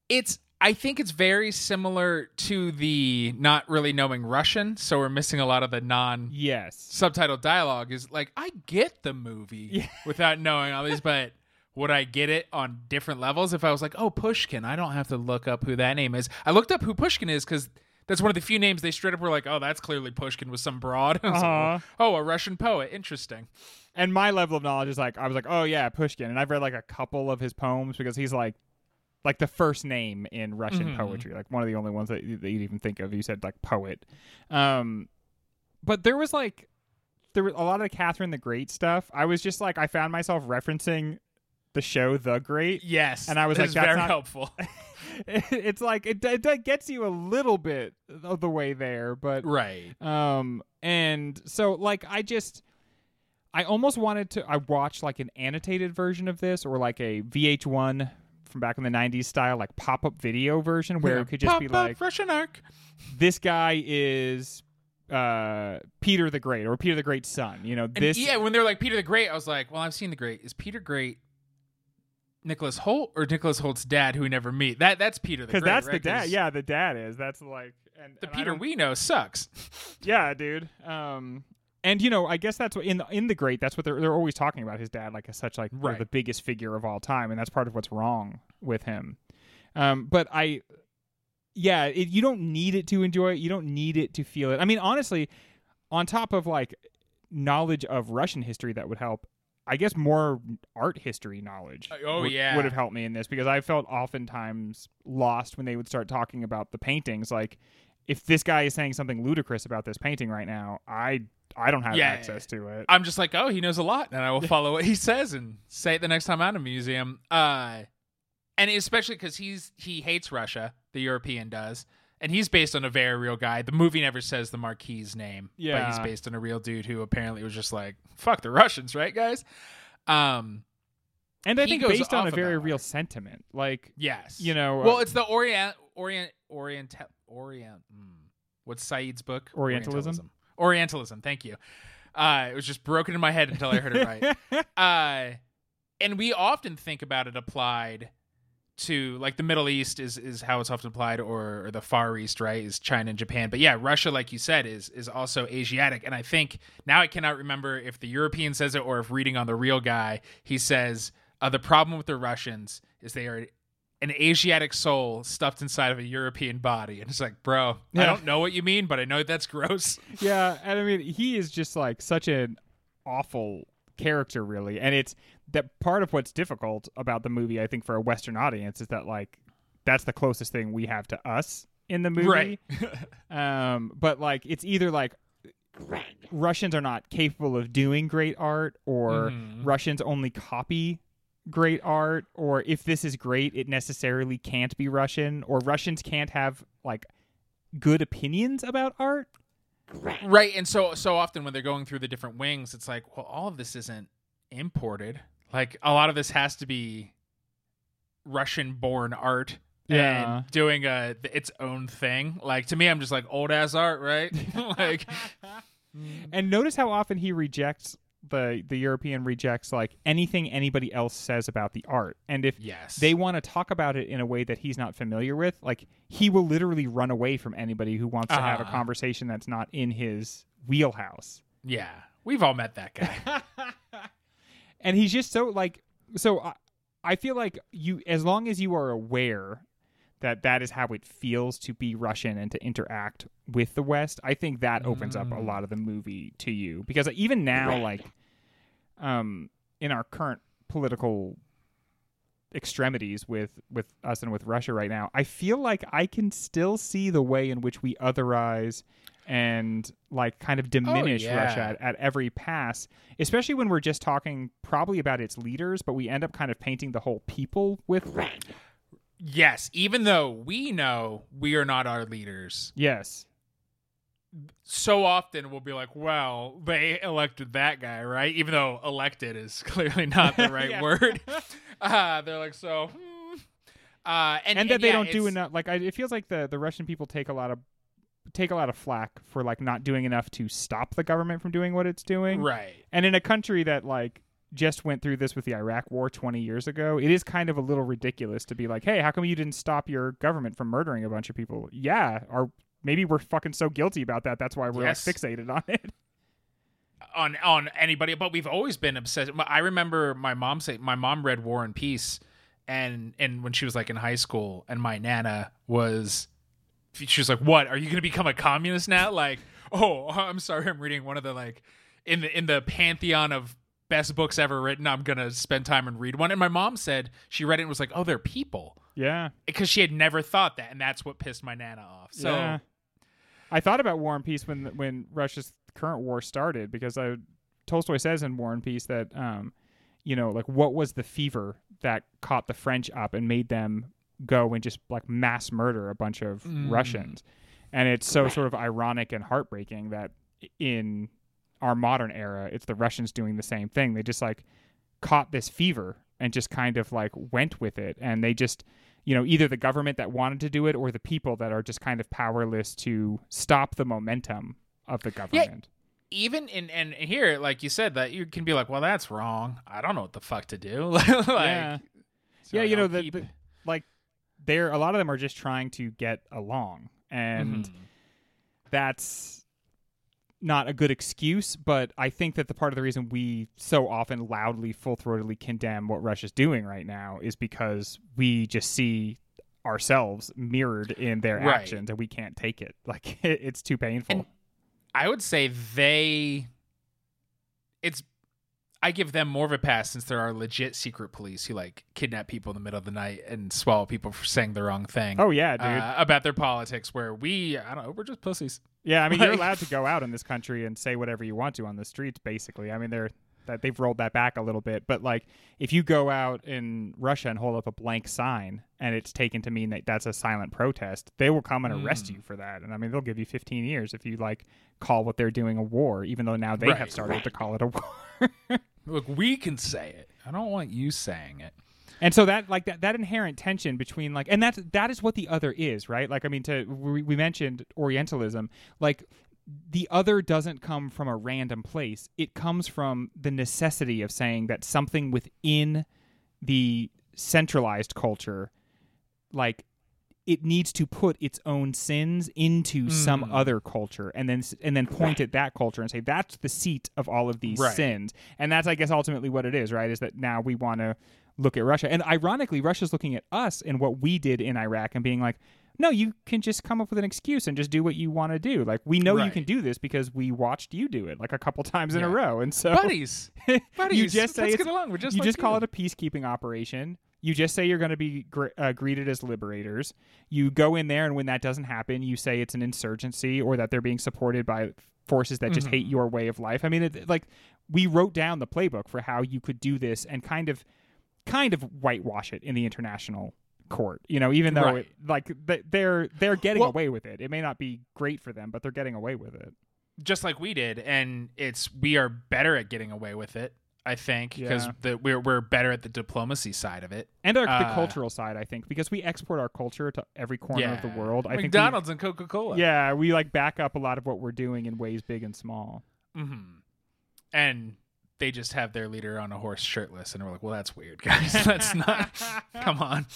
It's I think it's very similar to the not really knowing Russian, so we're missing a lot of the non Yes. subtitle dialogue is like I get the movie Yeah. without knowing all these, but would I get it on different levels if I was like, oh Pushkin? I don't have to look up who that name is. I looked up who Pushkin is because that's one of the few names they straight up were like, oh, that's clearly Pushkin with some broad. I was Uh-huh. oh, a Russian poet. Interesting. And my level of knowledge is like I was like, oh yeah, Pushkin, and I've read like a couple of his poems because he's like, like the first name in Russian Mhm. poetry, like one of the only ones that, that you'd even think of. You said like poet, um, but there was like there was a lot of Catherine the Great stuff. I was just like, I found myself referencing the show The Great. Yes, And I was like, that's very not- helpful. it's like it, it, it gets you a little bit of the way there, but right. um, and so like I just I almost wanted to I watched like an annotated version of this or like a VH1 from back in the 90s style like pop-up video version where Yeah. it could just be Pop up like Russian Ark. this guy is uh Peter the Great or Peter the Great's son, you know, And this yeah, when they're like Peter the Great, I was like, well, I've seen the Great. Is Peter Great Nicholas Hoult or Nicholas Hoult's dad who we never meet? That that's Peter the Great. cuz that's right? the dad. Yeah, the dad is. That's like and The and Peter we know sucks. Yeah, dude. Um, and you know, I guess that's what in the, in the great. That's what they're they're always talking about his dad, like as such, like Right. the biggest figure of all time, and that's part of what's wrong with him. Um, but I, yeah, it, you don't need it to enjoy it. You don't need it to feel it. I mean, honestly, on top of like knowledge of Russian history, that would help. I guess more art history knowledge. Oh, would, yeah. would have helped me in this because I felt oftentimes lost when they would start talking about the paintings. Like, if this guy is saying something ludicrous about this painting right now, I I don't have Yeah. access to it. I'm just like, oh, he knows a lot, and I will follow what he says and say it the next time I'm at a museum. Uh, and especially because he's he hates Russia, the European does, and he's based on a very real guy. The movie never says the Marquis's name, but he's based on a real dude who apparently was just like, fuck the Russians, right, guys? Um, and I think based on a very real sentiment, like yes, you know, Well, uh, it's the Orient Orient Orient Orient. Mm, what's Said's book? Orientalism? Orientalism. Thank you. Uh, it was just broken in my head until I heard it right. uh, and we often think about it applied to like the Middle East is is how it's often applied, or, or the Far East, right? Is China and Japan. But yeah, Russia, like you said, is is also Asiatic. And I think now I cannot remember if the European says it or if reading on the real guy, he says uh, the problem with the Russians is they are an Asiatic soul stuffed inside of a European body. And it's like, bro, I don't know what you mean, but I know that's gross. yeah, and I mean, he is just like such an awful character, really. And it's that part of what's difficult about the movie, I think, for a Western audience is that like that's the closest thing we have to us in the movie. Right. Um, but like it's either like Russians are not capable of doing great art, or Mhm. Russians only copy great art, or if this is great, it necessarily can't be Russian, or Russians can't have like good opinions about art. Right, and so so often when they're going through the different wings, it's like, well, all of this isn't imported. Like a lot of this has to be Russian-born art Yeah. and doing a its own thing. Like to me, I'm just like old ass art, right? like, And notice how often he rejects the the European rejects like anything anybody else says about the art. And if yes, they want to talk about it in a way that he's not familiar with, like he will literally run away from anybody who wants to have a Uh-huh. conversation that's not in his wheelhouse. yeah, we've all met that guy. and he's just so like so I, I feel like you as long as you are aware that that is how it feels to be Russian and to interact with the West, I think that opens up a Mm. lot of the movie to you because even now like um in our current political extremities with with us and with Russia right now, I feel like I can still see the way in which we otherize and like kind of diminish Oh, yeah. Russia at, at every pass, especially when we're just talking probably about its leaders, but we end up kind of painting the whole people with yes, even though we know we are not our leaders, yes. so often we'll be like, well, they elected that guy, right? Even though elected is clearly not the right word. Uh, they're like, so. hmm. Uh, and, and that they yeah, don't do enough. Like I, it feels like the the Russian people take a lot of take a lot of flack for like not doing enough to stop the government from doing what it's doing. Right. And in a country that like just went through this with the Iraq War 20 years ago, it is kind of a little ridiculous to be like, "Hey, how come you didn't stop your government from murdering a bunch of people?" Yeah, or maybe we're fucking so guilty about that that's why we're Yes. like fixated on it. on on anybody, but we've always been obsessed. I remember my mom say my mom read War and Peace, and and when she was like in high school, and my nana was, she was like, "What? Are you going to become a communist now?" Like, oh, I'm sorry, I'm reading one of the like in the in the pantheon of best books ever written. I'm gonna spend time and read one. And my mom said she read it and was like, "Oh, they're people," yeah. because she had never thought that, and that's what pissed my nana off. So. yeah. I thought about War and Peace when when Russia's current war started because I, Tolstoy says in War and Peace that um, you know, like what was the fever that caught the French up and made them go and just like mass murder a bunch of Mm. Russians, and it's so sort of ironic and heartbreaking that in our modern era, it's the Russians doing the same thing. They just like caught this fever and just kind of like went with it, and they just you know either the government that wanted to do it or the people that are just kind of powerless to stop the momentum of the government. even in and here, like you said, that you can be like, well, that's wrong. I don't know what the fuck to do. like, yeah, so yeah, you know the, the like they're a lot of them are just trying to get along, and Mhm. that's not a good excuse. But I think that the part of the reason we so often loudly, full throatedly condemn what Russia's doing right now is because we just see ourselves mirrored in their Right. actions, and we can't take it. Like it's too painful. And- I would say they. It's. I give them more of a pass since there are legit secret police who like kidnap people in the middle of the night and swallow people for saying the wrong thing. Oh yeah, dude. uh, about their politics, where we, I don't know, we're just pussies. yeah, I mean you're allowed to go out in this country and say whatever you want to on the streets. Basically, I mean they're that they've rolled that back a little bit. But like if you go out in Russia and hold up a blank sign and it's taken to mean that that's a silent protest, they will come and arrest Mm. you for that. And I mean they'll give you 15 years if you like call what they're doing a war, even though now they Right, have started right. to call it a war. Look, we can say it. I don't want you saying it. And so that like that that inherent tension between like and that's that is what the other is, right? Like I mean to we, we mentioned orientalism, like the other doesn't come from a random place. It comes from the necessity of saying that something within the centralized culture like it needs to put its own sins into some Mm. other culture and then and then point at that culture and say that's the seat of all of these Right. sins and that's i guess ultimately what it is right is that now we want to look at russia and ironically russia's looking at us and what we did in iraq and being like no you can just come up with an excuse and just do what you want to do like we know you can do this because we watched you do it like a couple times in a row and so Buddies. Buddies. you just say let's it's- get along. We're just you like just call it a peacekeeping operation. You just say you're going to be gr- uh, greeted as liberators. You go in there, and when that doesn't happen, you say it's an insurgency or that they're being supported by forces that just Mhm. hate your way of life. I mean, it, like we wrote down the playbook for how you could do this and kind of, kind of whitewash it in the international court. You know, even though Right. it, like they're they're getting Well- away with it. It may not be great for them, but they're getting away with it. just like we did, and it's we are better at getting away with it. I think because Yeah. we're we're better at the diplomacy side of it. And our, the Uh, cultural side, I think, because we export our culture to every corner of the world. I think we- McDonald's and Coca Cola. Yeah, we like back up a lot of what we're doing in ways big and small. hmm And they just have their leader on a horse shirtless, and we're like, well, that's weird, guys. That's not. Come on.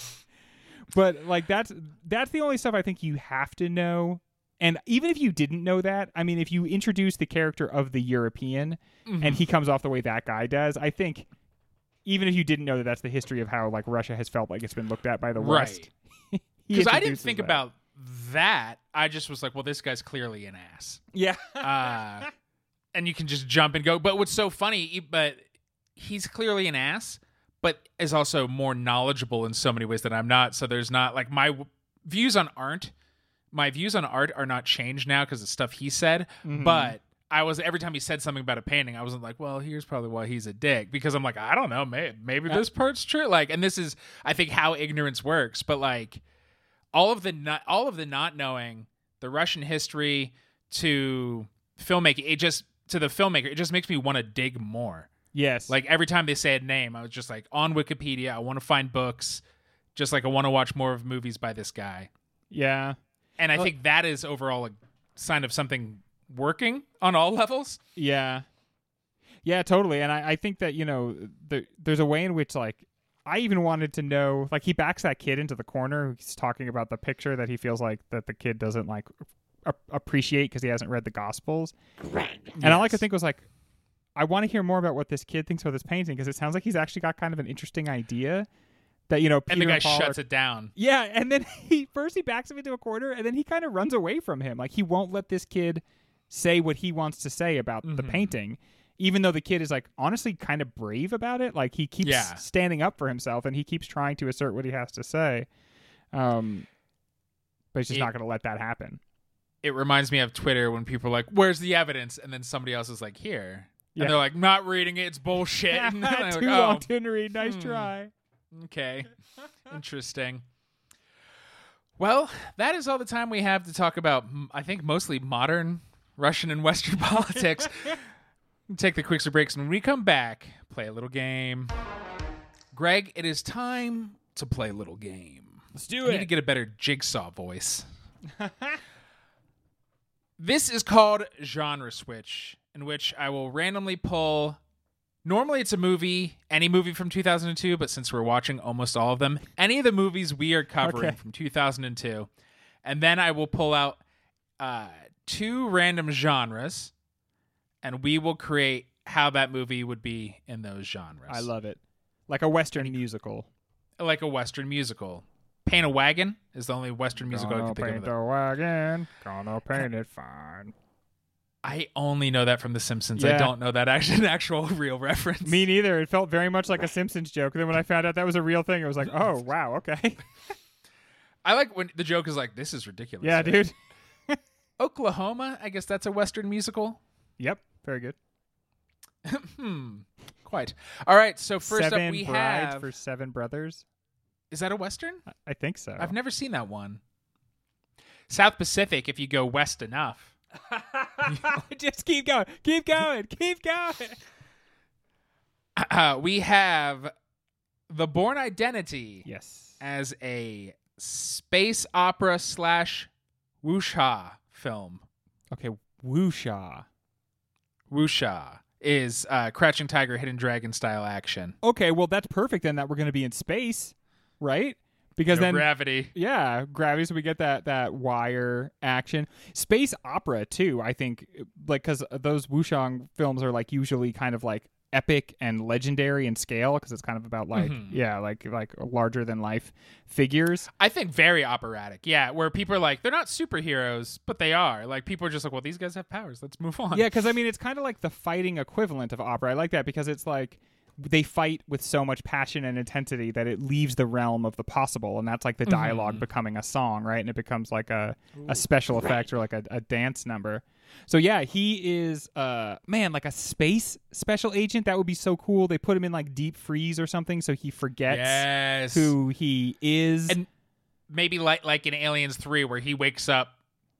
But like that's that's the only stuff I think you have to know. And even if you didn't know that, I mean, if you introduce the character of the European Mm-hmm. and he comes off the way that guy does, I think even if you didn't know that that's the history of how like Russia has felt like it's been looked at by the West. Because I didn't think that. about that. I just was like, well, this guy's clearly an ass. yeah. uh, and you can just jump and go. But what's so funny, but he's clearly an ass, but is also more knowledgeable in so many ways that I'm not. So there's not like my w- views on art. My views on art are not changed now because of stuff he said. Mhm. But I was every time he said something about a painting, I wasn't like, well, here's probably why he's a dick because I'm like, I don't know, maybe maybe this part's true. Like, and this is I think how ignorance works. But like all of the not all of the not knowing the Russian history to filmmaking, it just to the filmmaker, it just makes me want to dig more. Yes. Like every time they say a name, I was just like on Wikipedia. I want to find books, just like I want to watch more of movies by this guy. yeah. And I Well- think that is overall a sign of something working on all levels. Yeah. Yeah, totally. And I, I think that, you know, the, there's a way in which, like, I even wanted to know, like, he backs that kid into the corner. He's talking about the picture that he feels like that the kid doesn't, like, a- appreciate because he hasn't read the Gospels. And all I could Yes. think it was, like, I want to hear more about what this kid thinks about this painting because it sounds like he's actually got kind of an interesting idea that, you know, Peter and the guy Paul shuts are- it down. yeah, and then he first he backs him into a corner, and then he kind of runs away from him. Like he won't let this kid say what he wants to say about the Mhm. painting, even though the kid is like honestly kind of brave about it. Like he keeps Yeah. standing up for himself, and he keeps trying to assert what he has to say. Um, but he's just It- not going to let that happen. It reminds me of Twitter when people are like, "Where's the evidence?" and then somebody else is like, "Here." Yeah. And they're like, "Not reading it. It's bullshit." And Too like, long "Oh, to read. Nice Hmm. try. Okay. Interesting. Well, that is all the time we have to talk about, I think, mostly modern Russian and Western politics. Take the quicks or breaks, and when we come back, play a little game. Greg, it is time to play a little game. Let's do I need to get a better jigsaw voice. this is called Genre Switch, in which I will randomly pull. Normally, it's a movie, any movie from 2002, but since we're watching almost all of them, any of the movies we are covering Okay. from 2002. And then I will pull out uh, two random genres, and we will create how that movie would be in those genres. I love it. Like a Western musical. like a Western musical. Paint a Wagon is the only Western musical I Gonna can think paint of. the wagon. Gonna paint it fine. I only know that from The Simpsons. I don't know that actually an actual real reference. Me neither. It felt very much like a Simpsons joke. And then when I found out that was a real thing, it was like, oh wow, okay, I like when the joke is like, "This is ridiculous." yeah, dude. Oklahoma. I guess that's a Western musical. Yep, very good. Hmm. Quite. All right. So first seven up, we brides have. for seven brothers. Is that a Western? I think so. I've never seen that one. South Pacific. If you go west enough. Just keep going, keep going, keep going. Uh, we have the Bourne Identity Yes. as a space opera slash wuxia film. Okay, Woosha. Wuxia is uh, Crouching Tiger, Hidden Dragon style action. Okay, well that's perfect then that we're going to be in space, right? Because No then gravity. yeah, gravity so we get that that wire action. Space opera too, I think like cuz those Wushang films are like usually kind of like epic and legendary in scale because it's kind of about like Mhm. yeah, like like larger than life figures. I think very operatic. Yeah, where people are like, they're not superheroes, but they are. Like people are just like, well, these guys have powers. Let's move on. Yeah, because I mean, it's kind of like the fighting equivalent of opera. I like that because it's like they fight with so much passion and intensity that it leaves the realm of the possible, and that's like the dialogue becoming a song, right? And it becomes like a a special effect or like a, a dance number. So yeah, he is uh man like a space special agent. That would be so cool. They put him in like deep freeze or something so he forgets Yes. who he is. And maybe like like in Aliens Three, where he wakes up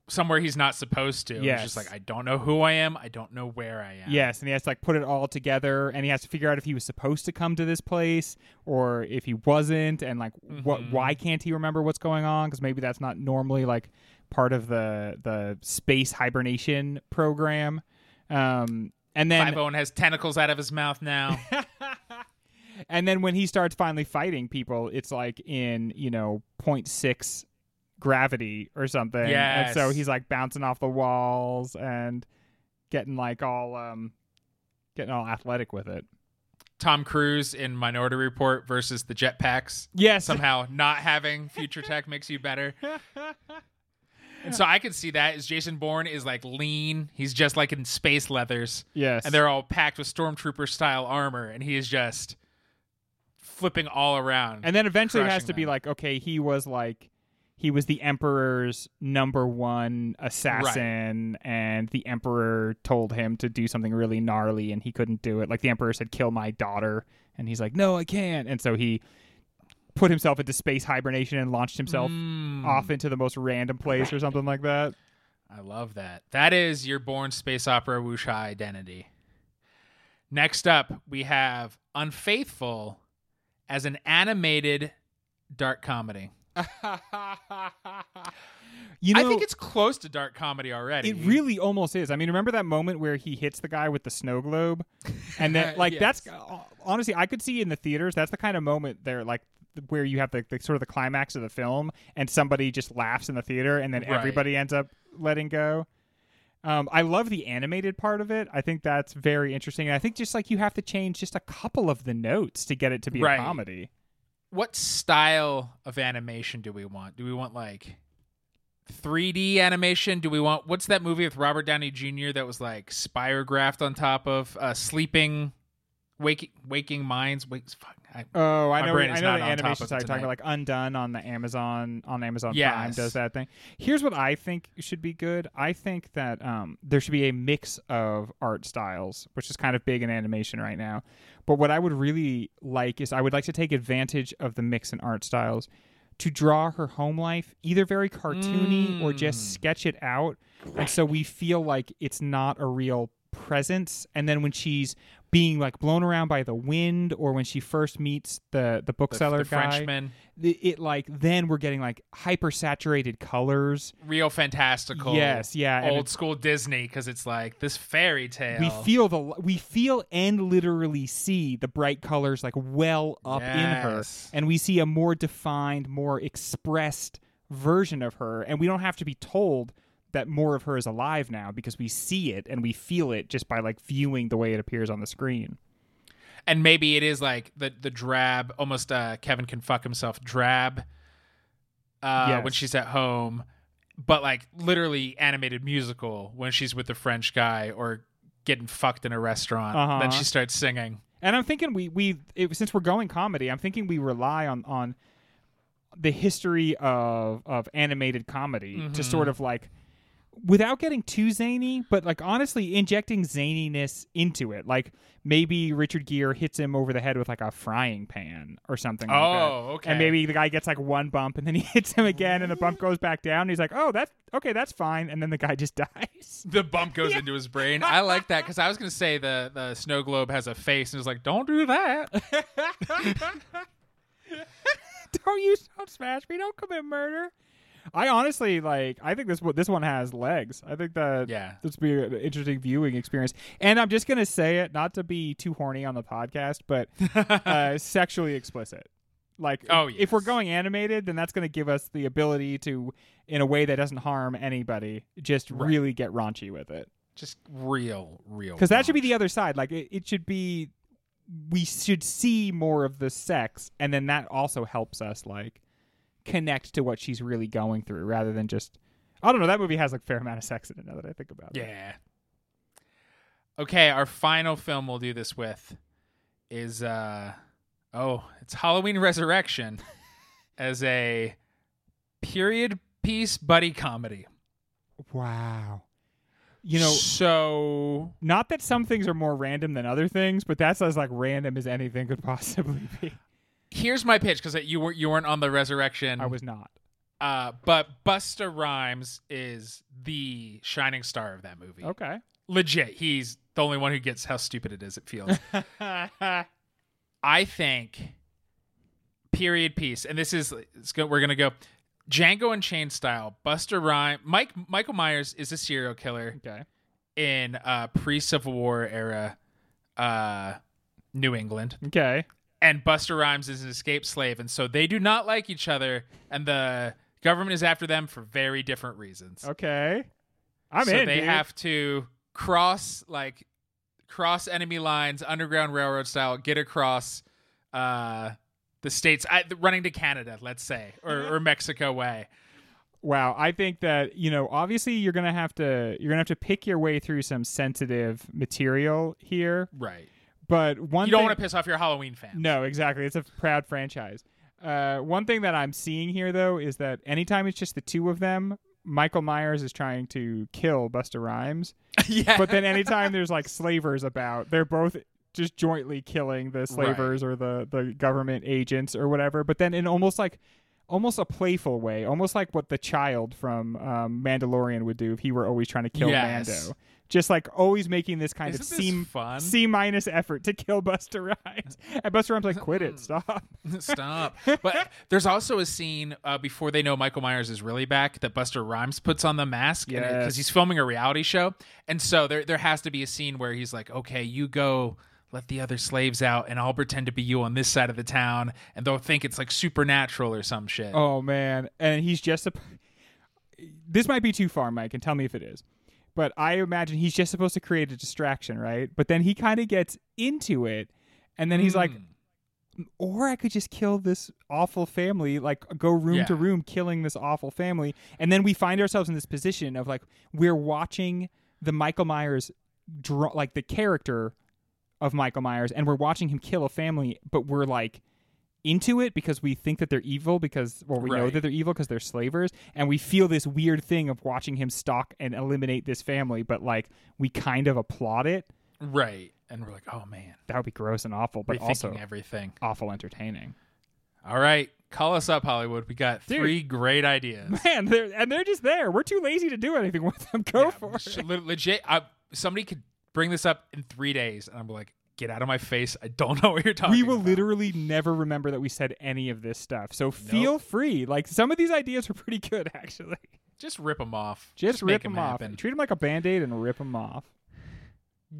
somewhere he's not supposed to. He's Yes. just like, I don't know who I am. I don't know where I am. Yes, and he has to like put it all together, and he has to figure out if he was supposed to come to this place or if he wasn't, and like what Mhm. why can't he remember what's going on? Because maybe that's not normally like part of the the space hibernation program. Um, and then Five Owen has tentacles out of his mouth now. and then when he starts finally fighting people, it's like in you know 0.6 gravity or something. And so he's like bouncing off the walls and getting like all um getting all athletic with it. Tom Cruise in Minority Report versus the jetpacks. Yes. Somehow not having future tech makes you better. And so I could see that as Jason Bourne is like lean. He's just like in space leathers. yes. And they're all packed with stormtrooper style armor. And he is just flipping all around. and then eventually it has to be like, okay, he was like he was the emperor's number one assassin and the emperor told him to do something really gnarly and he couldn't do it. Like the emperor said kill my daughter and he's like, "No, I can't." And so he put himself into space hibernation and launched himself Mm. off into the most random place or something like that. I love that. That is your Bourne space opera wuxia identity. Next up, we have Unfaithful as an animated dark comedy. You know, I think it's close to dark comedy already. It really almost is. I mean, remember that moment where he hits the guy with the snow globe, and then like Yes. that's honestly, I could see in the theaters. That's the kind of moment there, like where you have the, the sort of the climax of the film, and somebody just laughs in the theater, and then Right. everybody ends up letting go. Um, I love the animated part of it. I think that's very interesting. And I think just like you have to change just a couple of the notes to get it to be Right. a comedy. What style of animation do we want? Do we want like 3D animation? Do we want what's that movie with Robert Downey Jr. that was like spirographed on top of uh, sleeping, waking, waking minds? Wait, fuck, I, Oh, I know. I know the animation side. Talking about like Undone on the Amazon on Amazon Prime does that thing. Here's what I think should be good. I think that um, there should be a mix of art styles, which is kind of big in animation right now. But what I would really like is I would like to take advantage of the mix in art styles to draw her home life either very cartoony or just Mm. sketch it out, and so we feel like it's not a real presence and then when she's being like blown around by the wind or when she first meets the the the, bookseller the guy Frenchman, it, it like then we're getting like hyper saturated colors. Real fantastical. yes yeah old school Disney because it's like this fairy tale. we feel the we feel and literally see the bright colors like well up in her. And we see a more defined more expressed version of her. And we don't have to be told that more of her is alive now because we see it and we feel it just by like viewing the way it appears on the screen and maybe it is like the the drab, almost uh, Kevin can fuck himself drab uh, Yes. when she's at home, but like literally animated musical when she's with the French guy or getting fucked in a restaurant. Uh-huh. Then she starts singing. And I'm thinking we we it, since we're going comedy, I'm thinking we rely on on the history of of animated comedy to sort of like without getting too zany, but like honestly injecting zaniness into it. Like maybe Richard Gere hits him over the head with like a frying pan or something like that. Oh, okay. And maybe the guy gets like one bump and then he hits him again and the bump goes back down. And he's like, "Oh, that's okay, that's fine." And then the guy just dies. The bump goes into his brain. I like that because I was going to say the, the snow globe has a face and it's like, don't do that. don't use don't smash me. Don't commit murder. I honestly like. I think this one- this one has legs. I think that Yeah. this would be an interesting viewing experience. And I'm just gonna say it, not to be too horny on the podcast, but uh, sexually explicit. Like, Oh, if we're going animated, then that's going to give us the ability to, in a way that doesn't harm anybody, just really get raunchy with it. Just real, real. Because that should be the other side. Like, it, it should be, we should see more of the sex, and then that also helps us like connect to what she's really going through, rather than just. I don't know. That movie has like a fair amount of sex in it. Now that I think about it. Yeah. Okay, our final film we'll do this with is uh oh, it's Halloween Resurrection as a period piece buddy comedy. Wow. You know, so not that some things are more random than other things, but that's as like random as anything could possibly be. Here's my pitch because you weren't you weren't on the resurrection. I was not. uh, but Busta Rhymes is the shining star of that movie. Okay. Legit, he's the only one who gets how stupid it is. It feels. I think period piece, and this is it's go, we're gonna go Django Unchained style. Busta Rhyme, Mike Michael Myers is a serial killer okay. in uh, pre Civil War era uh, New England, Okay. And Busta Rhymes is an escaped slave, and so they do not like each other, and the government is after them for very different reasons. Okay. I'm so in. they dude. have to cross like cross enemy lines, underground railroad style, get across uh, the states, I, running to Canada, let's say, or, or Mexico way. Wow, I think that you know, obviously, you're gonna have to you're gonna have to pick your way through some sensitive material here. Right. But one You don't thing, want to piss off your Halloween fans. No, exactly. It's a proud franchise. Uh, one thing that I'm seeing here, though, is that anytime it's just the two of them, Michael Myers is trying to kill Busta Rhymes. yeah. But then anytime there's like slavers about, they're both just jointly killing the slavers or the the government agents or whatever. But then in almost like almost a playful way, almost like what the child from um, Mandalorian would do if he were always trying to kill Yes. Mando. Just like always making this kind Isn't of C fun? C minus effort to kill Busta Rhymes, and Busta Rhymes like, "Quit Hmm. it, stop." Stop. But there's also a scene uh, before they know Michael Myers is really back that Busta Rhymes puts on the mask because Yes. he's filming a reality show, and so there there has to be a scene where he's like, "Okay, you go." Let the other slaves out, and I'll pretend to be you on this side of the town, and they'll think it's like supernatural or some shit. Oh man, and he's just a. This might be too far, Mike, and tell me if it is. But I imagine he's just supposed to create a distraction, right? But then he kind of gets into it, and then he's like, Hmm. or I could just kill this awful family, like go room to room killing this awful family. And then we find ourselves in this position of like we're watching the Michael Myers draw like the character of Michael Myers and we're watching him kill a family, but we're like into it because we think that they're evil because well we know that they're evil because they're slavers and we feel this weird thing of watching him stalk and eliminate this family but like we kind of applaud it right, and we're like, "Oh man, that would be gross and awful but also everything." awful entertaining All right, call us up, Hollywood. We got Dude. three great ideas. Man, they're and they're just there. We're too lazy to do anything with them. Go Yeah, for it. Legit, I, somebody could bring this up in three days, and I'm like, get out of my face. I don't know what you're talking We will about. literally never remember that we said any of this stuff. So feel free. Like some of these ideas were pretty good, actually. just rip them off. Just, make rip them off. happen. Treat them like a band aid and rip them off.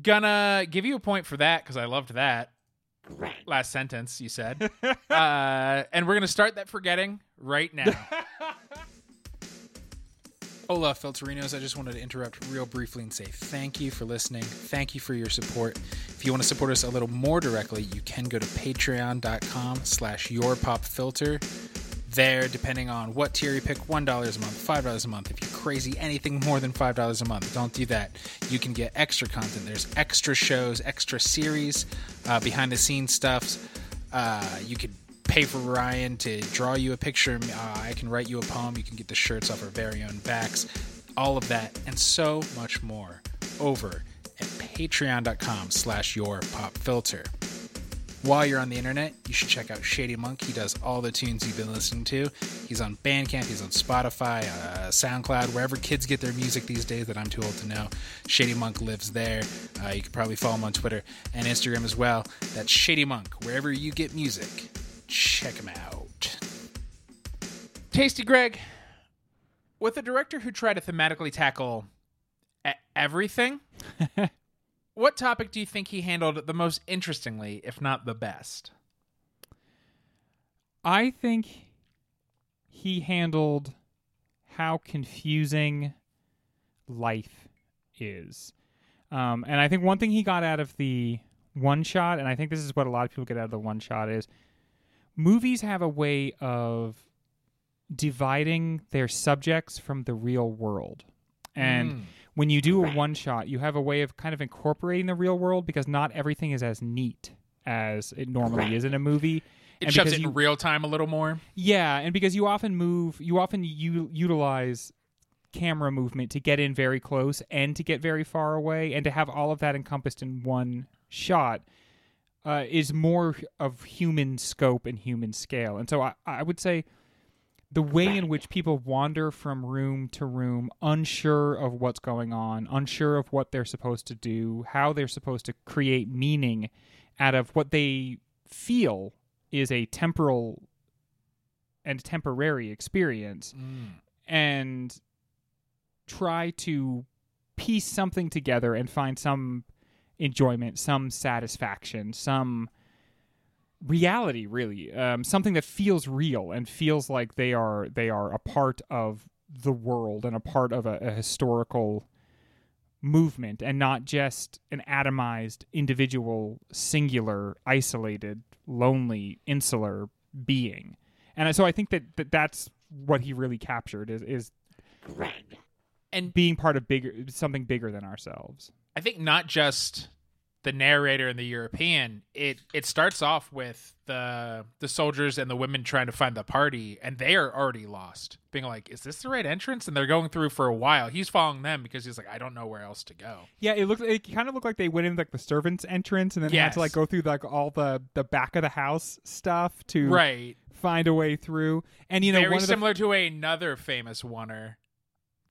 Gonna give you a point for that because I loved that. Last sentence you said. uh, and we're gonna start that forgetting right now. Hola, Filterinos. I just wanted to interrupt real briefly and say thank you for listening. Thank you for your support. If you want to support us a little more directly, you can go to patreon.com slash yourpopfilter. There, depending on what tier you pick, $1 a month, $5 a month. If you're crazy anything more than $5 a month. Don't do that. You can get extra content. There's extra shows, extra series, uh, behind the scenes stuff. Uh, you could pay for Ryan to draw you a picture. Uh, I can write you a poem. You can get the shirts off our very own backs. All of that and so much more over at patreon.com slash your pop filter. While you're on the internet, you should check out Shady Monk. He does all the tunes you've been listening to. He's on Bandcamp, he's on Spotify, uh, SoundCloud, wherever kids get their music these days that I'm too old to know. Shady Monk lives there. Uh, you can probably follow him on Twitter and Instagram as well. That's Shady Monk. Wherever you get music, check him out. Tasty Greg, with a director who tried to thematically tackle everything, what topic do you think he handled the most interestingly, if not the best? I think he handled how confusing life is. Um, and I think one thing he got out of the one shot, and I think this is what a lot of people get out of the one shot, is movies have a way of dividing their subjects from the real world. And Mm. when you do a one shot, you have a way of kind of incorporating the real world because not everything is as neat as it normally is in a movie. It And shoves it you- in real time a little more. yeah, and because you often move, you often u- utilize camera movement to get in very close and to get very far away, and to have all of that encompassed in one shot uh, is more of human scope and human scale. And so I, I would say the way in which people wander from room to room, unsure of what's going on, unsure of what they're supposed to do, how they're supposed to create meaning out of what they feel is a temporal and temporary experience and try to piece something together and find some enjoyment, some satisfaction, some reality really um, something that feels real and feels like they are they are a part of the world and a part of a, a historical movement and not just an atomized individual singular isolated lonely insular being and so i think that, that that's what he really captured is is Greg. And being part of bigger something bigger than ourselves I think not just the narrator and the European. It it starts off with the the soldiers and the women trying to find the party, and they are already lost, being like, "Is this the right entrance?" And they're going through for a while. He's following them because he's like, "I don't know where else to go." Yeah, it looked. It kind of looked like they went in like the servants' entrance, and then had to like go through like all the the back of the house stuff to Right. find a way through. And you know, Very one of the similar to another famous oner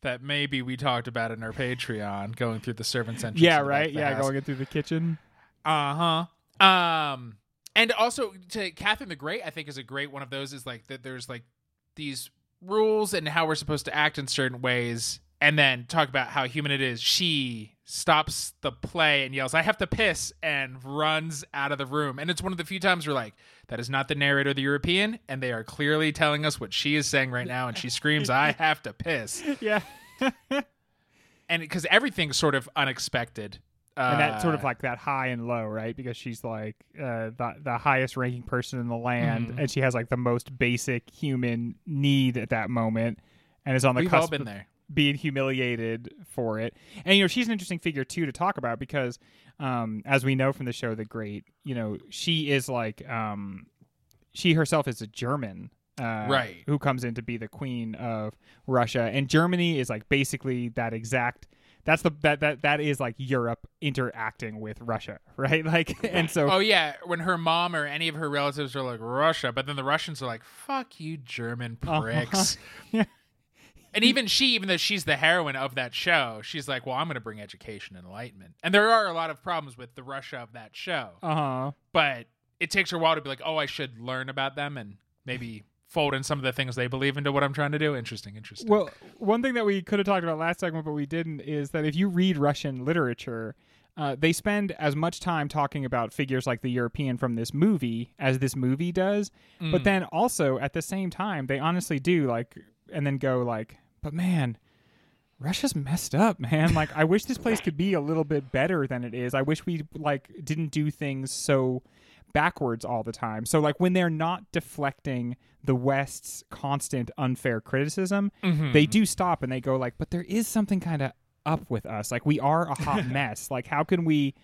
that maybe we talked about in our Patreon, going through the servants' entrance. yeah, in the back right, yeah, house. going in through the kitchen. Uh huh. Um, and also to Catherine the Great, I think is a great one of those. Is like that there's like these rules and how we're supposed to act in certain ways, and then talk about how human it is. She stops the play and yells, "I have to piss," and runs out of the room. And it's one of the few times we're like, "That is not the narrator, the European," and they are clearly telling us what she is saying right now, and she screams, "I have to piss," Yeah, and because everything's sort of unexpected. and that sort of Uh, like that high and low, right? Because she's like uh, the the highest ranking person in the land, Mhm. and she has like the most basic human need at that moment, and is on the we've all been there. Being humiliated for it. And you know, she's an interesting figure too to talk about because um as we know from the show The Great, you know, she is like um she herself is a German uh, Right. who comes in to be the queen of Russia and Germany is like basically that exact that's the that that that is like Europe interacting with Russia, right? Like and so Oh yeah, when her mom or any of her relatives are like Russia, but then the Russians are like, "Fuck you, German Uh-huh. pricks." Yeah. And even she, even though she's the heroine of that show, she's like, "Well, I'm going to bring education and enlightenment." And there are a lot of problems with the Russia of that show, uh-huh. but it takes her a while to be like, "Oh, I should learn about them and maybe fold in some of the things they believe into what I'm trying to do." Interesting, interesting. Well, one thing that we could have talked about last segment, but we didn't, is that if you read Russian literature, uh, they spend as much time talking about figures like the European from this movie as this movie does. But then also at the same time, they honestly do like, and then go like, but man, Russia's messed up, man. Like, I wish this place could be a little bit better than it is. I wish we like didn't do things so backwards all the time. So like when they're not deflecting the West's constant unfair criticism, Mm-hmm. they do stop and they go like, but there is something kind of up with us. Like we are a hot mess. Like how can we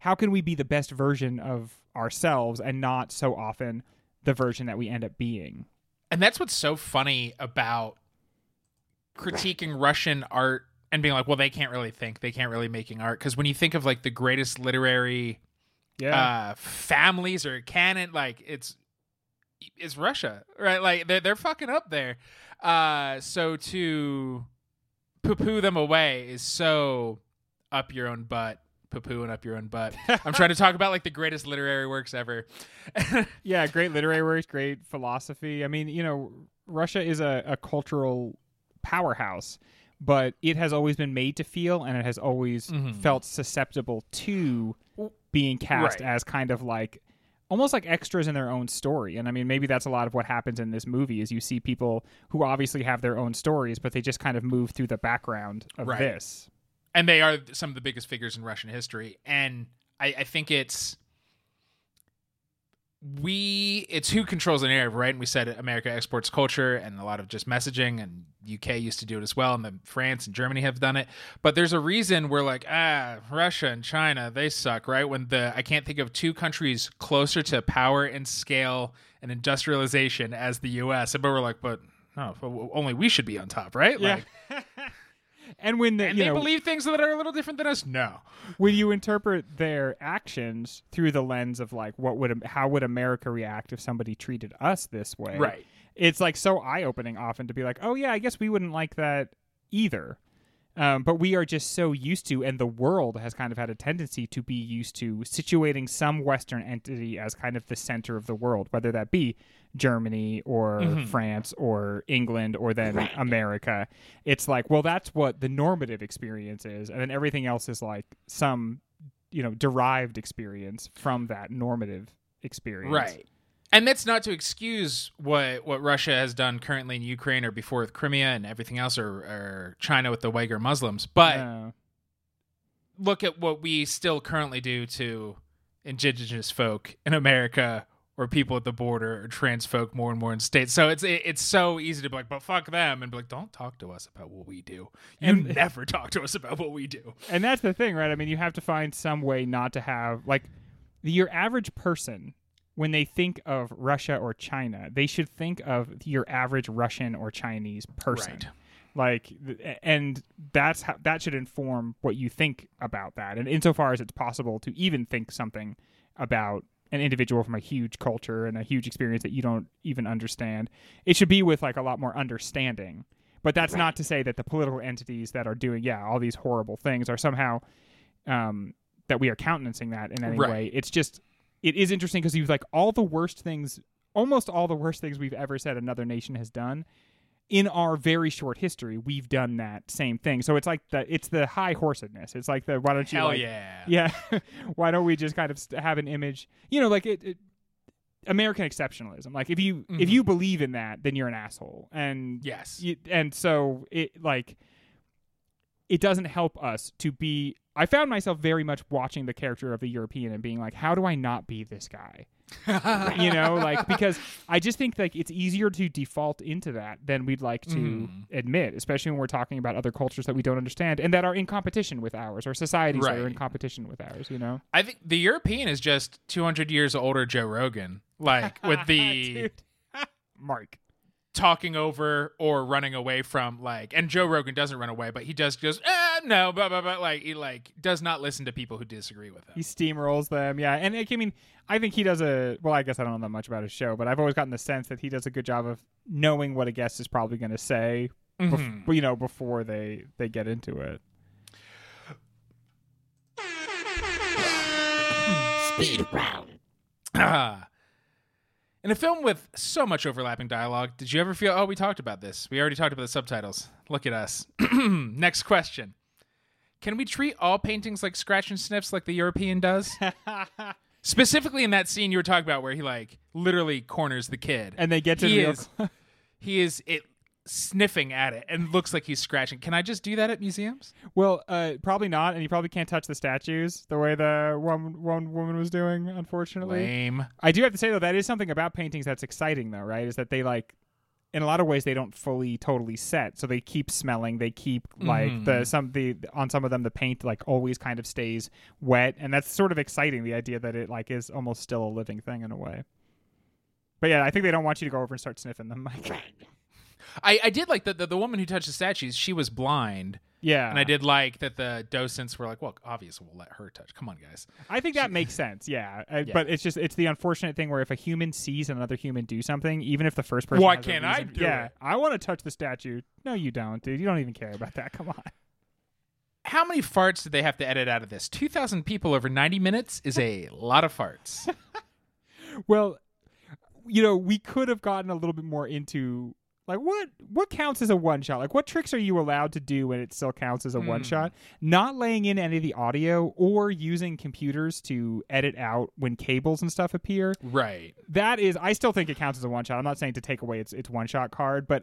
how can we be the best version of ourselves and not so often the version that we end up being? And that's what's so funny about critiquing Russian art and being like, well, they can't really think, they can't really making art. Because when you think of like the greatest literary uh, families or canon, like it's it's Russia, right? Like they're they're fucking up there. Uh, so to poo poo them away is so up your own butt. Poo poo and up your own butt. I'm trying to talk about like the greatest literary works ever. yeah, great literary works, great philosophy. I mean, you know, Russia is a, a cultural powerhouse, but it has always been made to feel and it has always mm-hmm. felt susceptible to being cast Right. as kind of like almost like extras in their own story. And I mean, maybe that's a lot of what happens in this movie is you see people who obviously have their own stories, but they just kind of move through the background of Right. this. And they are some of the biggest figures in Russian history. And I, I think it's we it's who controls the narrative, right? And we said America exports culture and a lot of just messaging, and UK used to do it as well, and then France and Germany have done it. But there's a reason we're like, ah, Russia and China, they suck, right? When the I can't think of two countries closer to power and scale and industrialization as the US, but we're like, but no, only we should be on top, right? Yeah. Like, And when the, and they know, believe things that are a little different than us. No, when you interpret their actions through the lens of like what would how would America react if somebody treated us this way Right. it's like so eye-opening often to be like oh yeah I guess we wouldn't like that either um, but we are just so used to and the world has kind of had a tendency to be used to situating some western entity as kind of the center of the world whether that be Germany or France or England or then America. It's like well that's what the normative experience is and then everything else is like some you know derived experience from that normative experience. Right. And that's not to excuse what what Russia has done currently in Ukraine or before with Crimea and everything else, or, or China with the Uyghur Muslims. But No. look at what we still currently do to indigenous folk in America, or people at the border, or trans folk more and more in states. So it's it, it's so easy to be like, but fuck them, and be like, don't talk to us about what we do. You And- never talk to us about what we do. and that's the thing right i mean you have to find some way not to have like your average person when they think of russia or china they should think of your average russian or chinese person. Right. like and that's how that should inform what you think about that. And insofar as it's possible to even think something about an individual from a huge culture and a huge experience that you don't even understand it should be with like a lot more understanding. But that's not to say that the political entities that are doing yeah all these horrible things are somehow um that we are countenancing that in any Right. way. It's just it is interesting because you've like all the worst things almost all the worst things we've ever said another nation has done in our very short history we've done that same thing so it's like the it's the high horsedness it's like the why don't you Hell like, yeah. yeah why don't we just kind of have an image you know like it, it american exceptionalism like if you if Mhm. you believe in that then you're an asshole and Yes. you, and so it like it doesn't help us to be i found myself very much watching the character of the european and being like how do i not be this guy? You know like because i just think like it's easier to default into that than we'd like to Mhm. admit especially when we're talking about other cultures that we don't understand and that are in competition with ours or societies that are in competition with ours you know? I think the European is just 200 years older Joe Rogan, like with the mark talking over or running away from like and Joe Rogan doesn't run away, but he does goes, eh, no, but but but like he like does not listen to people who disagree with him. he steamrolls them yeah and like, i mean i think he does a well i guess i don't know that much about his show but i've always gotten the sense that he does a good job of knowing what a guest is probably going to say bef- Mhm. you know before they they get into it Ah. In a film with so much overlapping dialogue, did you ever feel, oh, we talked about this? We already talked about the subtitles. Look at us. Next question. Can we treat all paintings like scratch and sniffs like the European does? Specifically in that scene you were talking about where he like literally corners the kid. and they get to he the real is he is it sniffing at it and looks like he's scratching. Can I just do that at museums? Well, uh, probably not, and you probably can't touch the statues the way the one one woman was doing. Unfortunately, Lame. I do have to say though that is something about paintings that's exciting though, right? Is that they like in a lot of ways they don't fully totally set, so they keep smelling. They keep like the some the on some of them the paint like always kind of stays wet, and that's sort of exciting. The idea that it like is almost still a living thing in a way. But yeah, I think they don't want you to go over and start sniffing them, Mike. I, I did like the, the the woman who touched the statues. She was blind, yeah, and I did like that the docents were like, "Well, obviously we'll let her touch. Come on, guys." I think that makes sense. Yeah. Uh, but it's just it's the unfortunate thing where if a human sees another human do something, even if the first person, Why can't I do yeah, it? I want to touch the statue. No, you don't, dude. You don't even care about that. Come on. How many farts did they have to edit out of this? Two thousand people over ninety minutes is a lot of farts. Well, you know, we could have gotten a little bit more into like what what counts as a one shot. Like what tricks are you allowed to do when it still counts as a one shot? Not laying in any of the audio or using computers to edit out when cables and stuff appear. right. that is I still think it counts as a one shot. I'm not saying to take away its its one shot card, but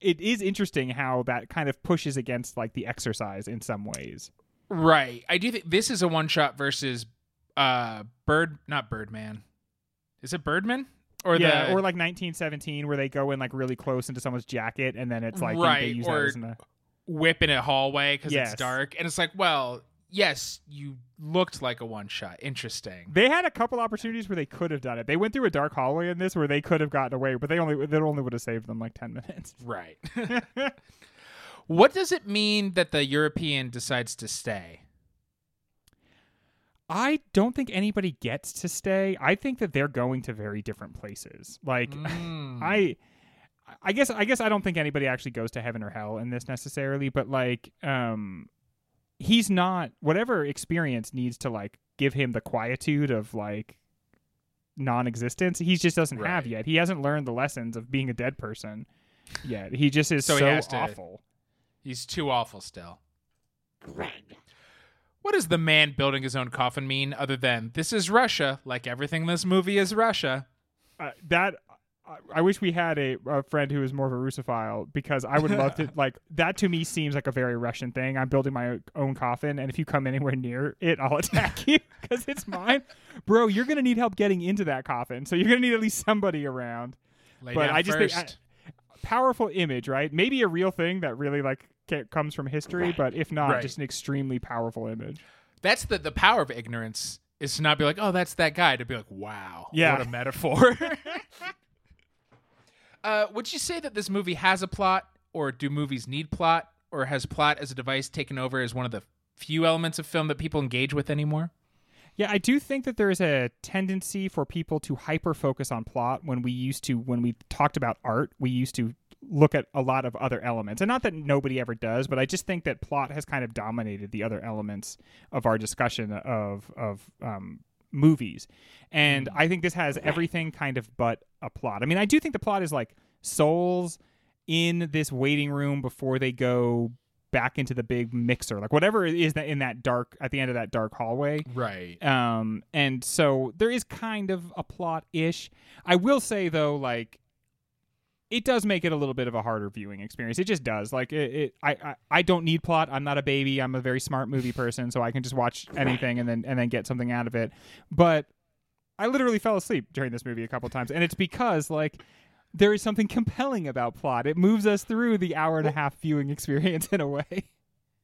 it is interesting how that kind of pushes against like the exercise in some ways. Right. I do think this is a one shot versus uh Bird not Birdman. Is it Birdman? Or yeah, the or like 1917 where they go in like really close into someone's jacket and then it's like they Right, use or- an, uh, whip in a hallway because Yes. it's dark. And it's like, well, yes, you looked like a one shot. Interesting. They had a couple opportunities where they could have done it. They went through a dark hallway in this where they could have gotten away, but they only that only would have saved them like 10 minutes. Right. what does it mean that the European decides to stay? I don't think anybody gets to stay. I think that they're going to very different places. Like Mm. I I guess I guess I don't think anybody actually goes to heaven or hell in this necessarily, but like um he's not whatever experience needs to like give him the quietude of like non-existence he just doesn't have yet he hasn't learned the lessons of being a dead person yet he just is So so, he has to- awful He's too awful still. What does the man building his own coffin mean other than this is Russia, like everything in this movie is Russia? uh, that I- I wish we had a, a friend who is more of a Russophile because I would love to like that. To me, seems like a very Russian thing. I'm building my own coffin, and if you come anywhere near it, I'll attack you because it's mine, bro. You're gonna need help getting into that coffin, so you're gonna need at least somebody around. Lay but I just first. think I, powerful image, right? Maybe a real thing that really like comes from history, but if not, Right. just an extremely powerful image. That's the the power of ignorance is to not be like, oh, that's that guy. To be like, wow, Yeah. what a metaphor. uh, would you say that this movie has a plot, or do movies need plot, or has plot as a device taken over as one of the few elements of film that people engage with anymore? Yeah, I do think that there is a tendency for people to hyper focus on plot when we used to when we talked about art, we used to look at a lot of other elements. And not that nobody ever does, but I just think that plot has kind of dominated the other elements of our discussion of of um movies. And I think this has everything kind of but a plot. I mean, I do think the plot is like souls in this waiting room before they go back into the big mixer. Like whatever it is that in that dark at the end of that dark hallway. Right. Um, and so there is kind of a plot ish. I will say though, like it does make it a little bit of a harder viewing experience. It just does. Like it, it I, I I don't need plot. I'm not a baby. I'm a very smart movie person, so I can just watch anything and then and then get something out of it. But I literally fell asleep during this movie a couple times, and it's because like there is something compelling about plot. It moves us through the hour and a half viewing experience in a way.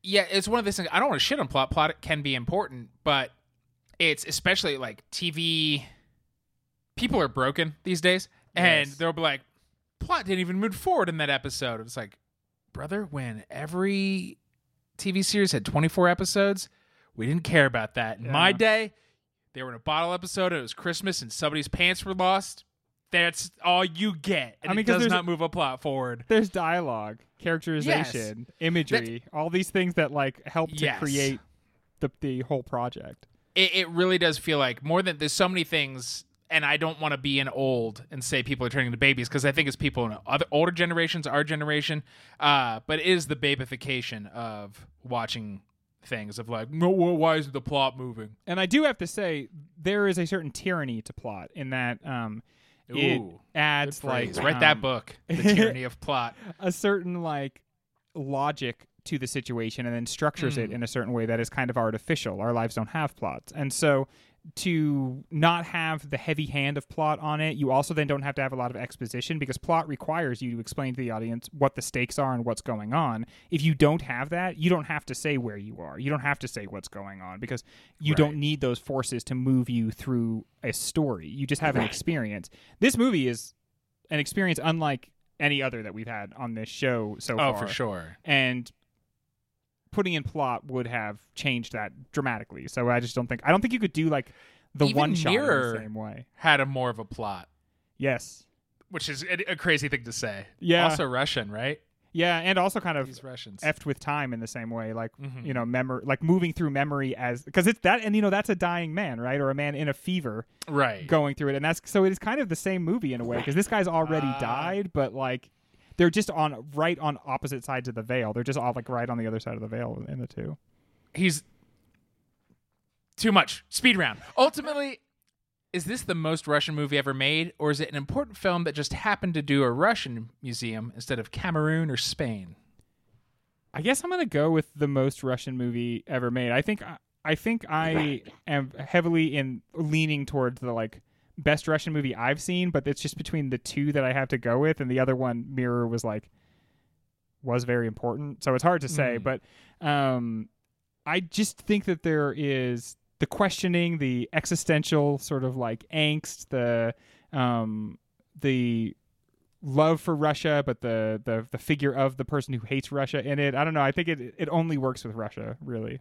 yeah, it's one of those things. I don't want to shit on plot. Plot can be important, but it's especially like TV. People are broken these days, and Yes. they'll be like, "Plot didn't even move forward in that episode." It was like, brother, when every TV series had twenty four episodes, we didn't care about that. In my day, they were in a bottle episode. And it was Christmas, and somebody's pants were lost. That's all you get, and I mean, it does not move a plot forward. There's dialogue, characterization, imagery, all these things that like help to Yes. create the the whole project. it, it really does feel like more than there's so many things and i don't want to be an old and say people are turning into babies because i think it's people in other older generations our generation uh, but it is the babification of watching things of like no why isn't the plot moving And I do have to say there is a certain tyranny to plot in that um it Ooh, adds like phrase. write that um, book, The Tyranny of Plot. a certain like logic to the situation and then structures it Mm. in a certain way that is kind of artificial. Our lives don't have plots. And so to not have the heavy hand of plot on it, you also then don't have to have a lot of exposition because plot requires you to explain to the audience what the stakes are and what's going on. If you don't have that, you don't have to say where you are. You don't have to say what's going on because you Right. don't need those forces to move you through a story. You just have an experience. This movie is an experience unlike any other that we've had on this show so Oh, far. Oh, for sure. And putting in plot would have changed that dramatically. So I just don't think I don't think you could do like the Even one shot in the same way. Had a more of a plot, Yes. which is a, a crazy thing to say. Yeah. Also Russian, right? Yeah, and also kind of These Russians. effed with time in the same way, like Mhm. you know, memory, like moving through memory as because it's that, and you know, that's a dying man, right, or a man in a fever right. going through it, and that's so it is kind of the same movie in a way because this guy's already Ah. died, but like they're just on right on opposite sides of the veil. They're just all like right on the other side of the veil in the two. He's too much. Speed round. Ultimately, is this the most Russian movie ever made, or is it an important film that just happened to do a Russian museum instead of Cameroon or Spain? I guess I'm gonna go with the most Russian movie ever made. I think I think I am heavily in leaning towards the like best Russian movie I've seen, but it's just between the two that I have to go with, and the other one, Mirror, was like was very important. So it's hard to say, Mm. but um, I just think that there is the questioning, the existential sort of like angst, the um, the love for Russia, but the, the the figure of the person who hates Russia in it. I don't know. I think it it only works with Russia, really.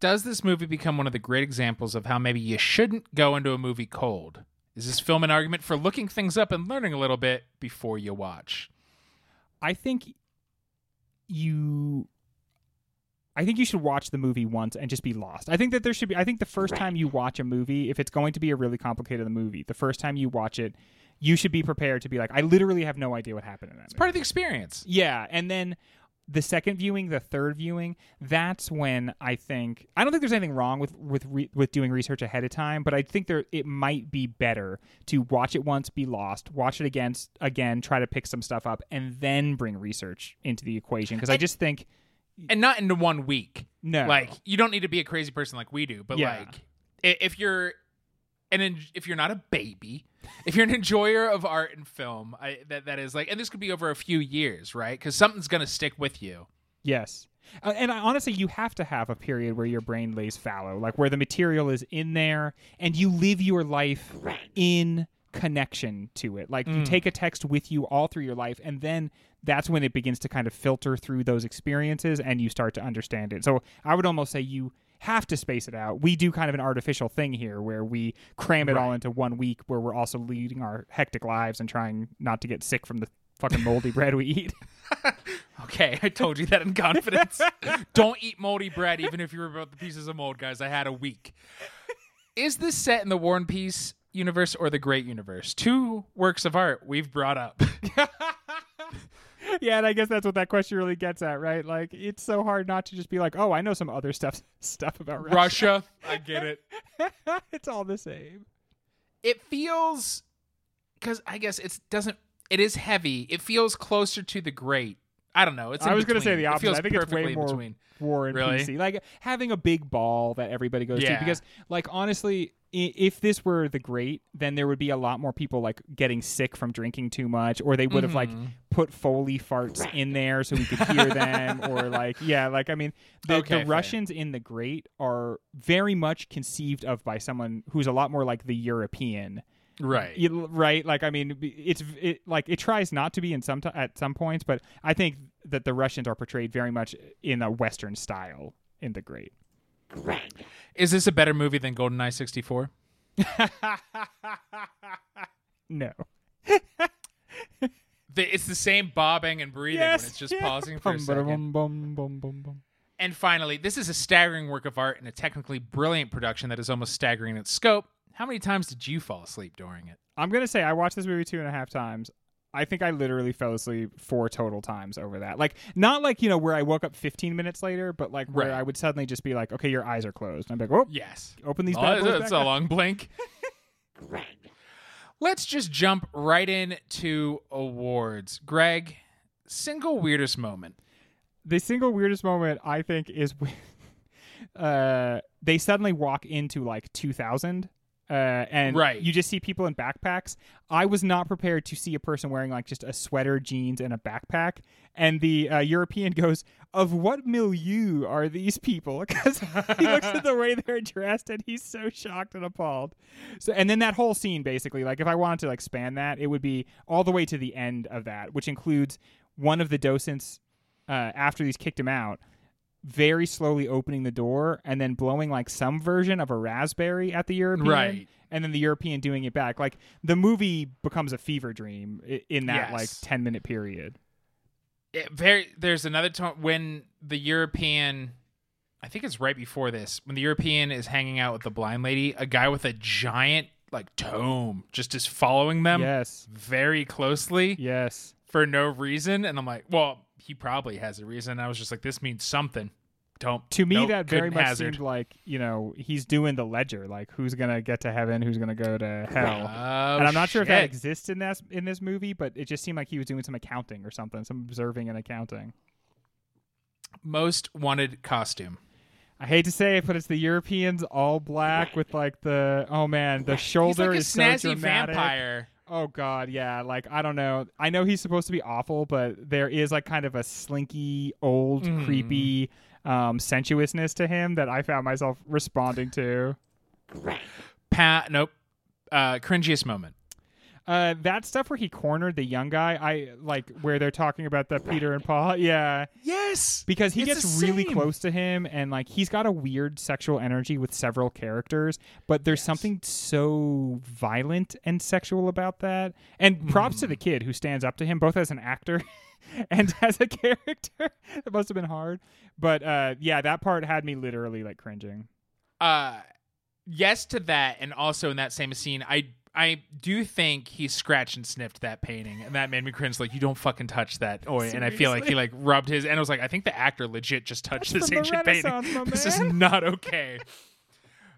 Does this movie become one of the great examples of how maybe you shouldn't go into a movie cold? Is this film an argument for looking things up and learning a little bit before you watch? I think you I think you should watch the movie once and just be lost. I think that there should be I think the first time you watch a movie, if it's going to be a really complicated movie, the first time you watch it, you should be prepared to be like, I literally have no idea what happened in that It's movie. part of the experience. Yeah, and then the second viewing, the third viewing, that's when I think I don't think there's anything wrong with with re, with doing research ahead of time, but I think there it might be better to watch it once, be lost, watch it again, again, try to pick some stuff up, and then bring research into the equation because I just think And not into one week. no, Like you don't need to be a crazy person like we do, but Yeah. like if you're and if you're not a baby, if you're an enjoyer of art and film, I, that that is like, and this could be over a few years, right? Because something's gonna stick with you. Yes. Uh, and I, honestly, you have to have a period where your brain lays fallow, like where the material is in there and you live your life in connection to it. Like you take a text with you all through your life, and then that's when it begins to kind of filter through those experiences and you start to understand it. So I would almost say you have to space it out. We do kind of an artificial thing here where we cram it all into one week where we're also leading our hectic lives and trying not to get sick from the fucking moldy bread we eat. Okay, I told you that in confidence. Don't eat moldy bread, even if you're about the pieces of mold, guys. I had a week. Is this set in the War and Peace universe or the Great Universe? Two works of art we've brought up. yeah, and I guess that's what that question really gets at, right? Like, it's so hard not to just be like, "Oh, I know some other stuff stuff about Russia." Russia, I get it. it's all the same. It feels because I guess it doesn't. It is heavy. It feels closer to the Great. I don't know. It's. in I was going to say between. the It opposite. feels I think it's way more between. war and Really? Peace. Like having a big ball that everybody goes Yeah. to. Because, like, honestly, i- if this were the Great, then there would be a lot more people like getting sick from drinking too much, or they would have like Mhm. put Foley farts in there so we could hear them, or like, yeah, like I mean, the, Okay, the. Russians in the Great are very much conceived of by someone who's a lot more like the European. Right. You- right like i mean it's it like it tries not to be in some t- at some points but i think that the russians are portrayed very much in a western style in the great Is this a better movie than GoldenEye 64? no The, it's the same bobbing and breathing yes when it's just yeah. pausing for a Bum, second. bum, bum, bum, bum, bum. And finally, this is a staggering work of art and a technically brilliant production that is almost staggering in its scope. How many times did you fall asleep during it? i'm gonna say i watched this movie two and a half times I think I literally fell asleep four total times over that. Like not like you know where I woke up 15 minutes later, but like where Right. I would suddenly just be like, okay, your eyes are closed. And I'm like, oh, Yes. open these Oh, bad boys that's back a up. long blink. Greg, let's just jump right into awards. Greg, single weirdest moment. the single weirdest moment I think is when uh, they suddenly walk into like 2000. Uh, and Right. you just see people in backpacks. I was not prepared to see a person wearing like just a sweater, jeans, and a backpack. And the uh, European goes, "Of what milieu are these people?" Because he looks at the way they're dressed, and he's so shocked and appalled. So, and then that whole scene, basically, like if I wanted to like span that, it would be all the way to the end of that, which includes one of the docents uh, after he's kicked him out, very slowly opening the door and then blowing like some version of a raspberry at the European, Right. And then the European doing it back. Like the movie becomes a fever dream in that Yes. like ten minute period. It very there's another time when the European I think it's right before this, when the European is hanging out with the blind lady, a guy with a giant like tome just is following them yes, very closely yes. for no reason. And I'm like, well, he probably has a reason. I was just like, this means something. Don't To me, nope, that very much hazard. seemed like you know he's doing the ledger, like who's gonna get to heaven, who's gonna go to hell. Oh, and I'm not sure if that exists in this in this movie, but it just seemed like he was doing some accounting or something, some observing and accounting. most wanted costume. I hate to say it, but it's the Europeans all black with like the oh man, the shoulder He's is like a so snazzy dramatic. vampire. Oh god, yeah. Like I don't know. I know he's supposed to be awful, but there is like kind of a slinky, old, Mhm. creepy um sensuousness to him that I found myself responding to. Pat, nope. Uh, cringiest moment. Uh, that stuff where he cornered the young guy, I like where they're talking about the Peter and Paul. Yeah. Yeah, Yes, because he It's gets really same. close to him and like he's got a weird sexual energy with several characters but there's Yes. something so violent and sexual about that and props to Hmm. the kid who stands up to him both as an actor and as a character it must have been hard but uh yeah that part had me literally like cringing uh yes to that and also in that same scene i i do think he scratched and sniffed that painting and that made me cringe like you don't fucking touch that. Oh and i feel like he like rubbed his and i was like i think the actor legit just touched That's this ancient painting. This is not okay.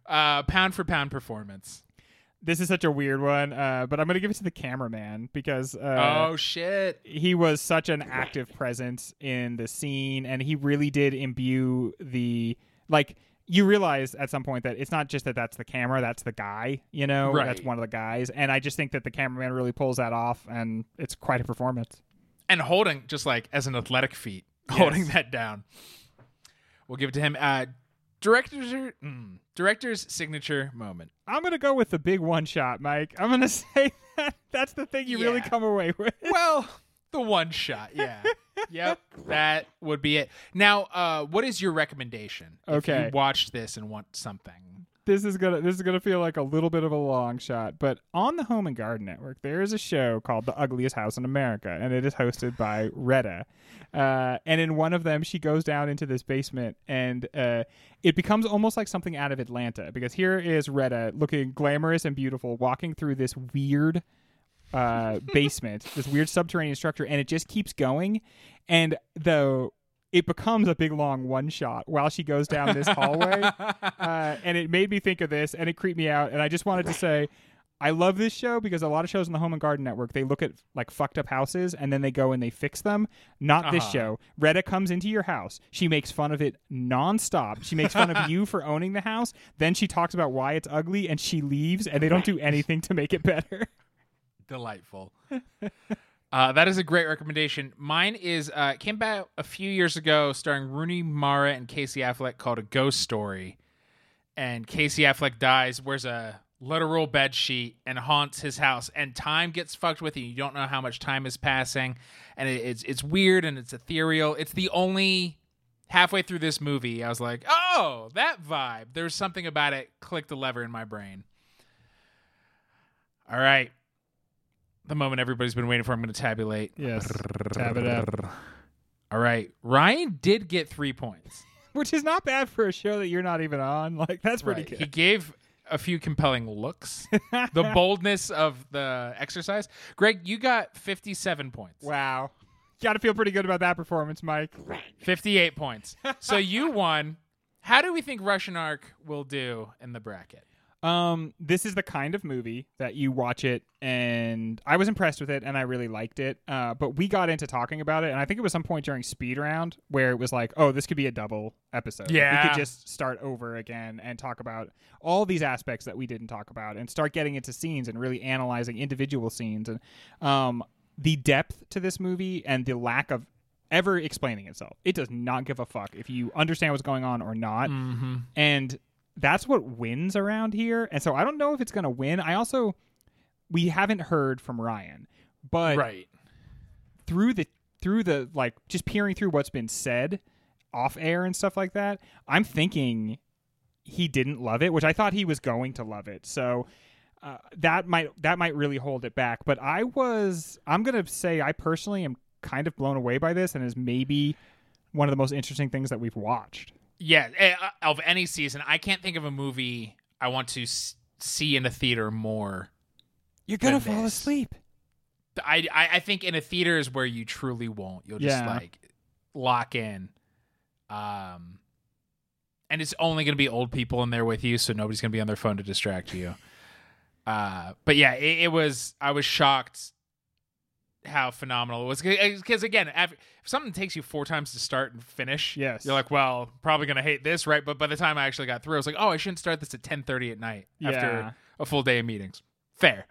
Uh pound for pound performance. This is such a weird one uh but i'm gonna give it to the cameraman because uh oh shit. he was such an active presence in the scene and he really did imbue the like you realize at some point that it's not just that that's the camera that's the guy you know Right. that's one of the guys. And i just think that the cameraman really pulls that off and it's quite a performance. And holding just like as an athletic feat holding that down. We'll give it to him uh director's mm, director's signature moment. I'm gonna go with the big one shot mike. I'm gonna say that that's the thing you really come away with. Well, the one shot, yeah. yep, that would be it. Now, uh, what is your recommendation? If Okay. you watched this and want something. this is gonna this is gonna feel like a little bit of a long shot, but on the Home and Garden Network, there is a show called The Ugliest House in America, and it is hosted by Retta. Uh, and in one of them, she goes down into this basement, and uh, it becomes almost like something out of Atlanta because here is Retta looking glamorous and beautiful, walking through this weird uh, basement, this weird subterranean structure, and it just keeps going. And the it becomes a big long one shot while she goes down this hallway. uh, and it made me think of this, and it creeped me out. And I just wanted to say, I love this show because a lot of shows on the Home and Garden Network they look at like fucked up houses and then they go and they fix them. Not this Uh-huh. show. Retta comes into your house. She makes fun of it nonstop. She makes fun of you for owning the house. Then she talks about why it's ugly, and she leaves. And they don't do anything to make it better. Delightful. uh, that is a great recommendation. Mine is uh, came out a few years ago, starring Rooney Mara and Casey Affleck, called A Ghost Story. And Casey Affleck dies, wears a literal bed sheet, and haunts his house. And time gets fucked with you. You don't know how much time is passing, and it, it's it's weird and it's ethereal. It's the only halfway through this movie I was like, oh, that vibe. There's something about it. Clicked the lever in my brain. All right. The moment everybody's been waiting for, I'm going to tabulate. Yes. Tab it up. All right. Ryan did get three points. Which is not bad for a show that you're not even on. Like that's pretty Right. He gave a few compelling looks. the boldness of the exercise. Greg, you got 57 points. Wow. Got to feel pretty good about that performance, Mike. 58 points. So you won. How do we think Russian Ark will do in the bracket? Um, this is the kind of movie that you watch it, and I was impressed with it, and I really liked it. Uh, but we got into talking about it, and I think it was some point during speed round where it was like, oh, this could be a double episode. Yeah, we could just start over again and talk about all these aspects that we didn't talk about, and start getting into scenes and really analyzing individual scenes and um the depth to this movie and the lack of ever explaining itself. It does not give a fuck if you understand what's going on or not Mm-hmm. and that's what wins around here. And so I don't know if it's going to win. I also we haven't heard from Ryan, but Right. through the through the like just peering through what's been said off air and stuff like that, I'm thinking he didn't love it, which I thought he was going to love it. So uh, that might that might really hold it back. But I was I'm gonna say I personally am kind of blown away by this and is maybe one of the most interesting things that we've watched. Yeah, eh, uh, of any season, I can't think of a movie I want to see in a theater more. You're gonna fall this. asleep. I, I I think in a theater is where you truly won't. You'll just Yeah. like lock in. Um and it's only going to be old people in there with you, so nobody's going to be on their phone to distract you. Uh but yeah, it, it was I was shocked how phenomenal it was because again, if something takes you four times to start and finish, Yes. you're like, well, probably gonna hate this, right? But by the time I actually got through, I was like, oh, I shouldn't start this at ten thirty at night Yeah. after a full day of meetings. Fair.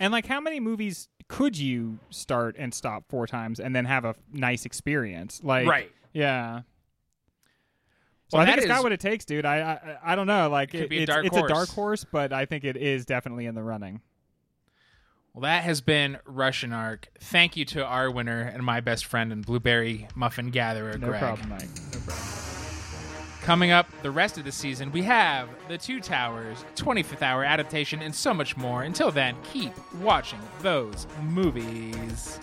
And like, how many movies could you start and stop four times and then have a nice experience? Like, Right. Yeah. So Well, I think it's got what it takes, dude. I I, I don't know. Like, Could it- be a it's, dark it's a horse. dark horse, but I think it is definitely in the running. Well, that has been Russian Ark. Thank you to our winner and my best friend and blueberry muffin gatherer, No Greg. problem, Mike. No problem. Coming up the rest of the season, we have The Two Towers, 25th Hour adaptation, and so much more. Until then, keep watching those movies.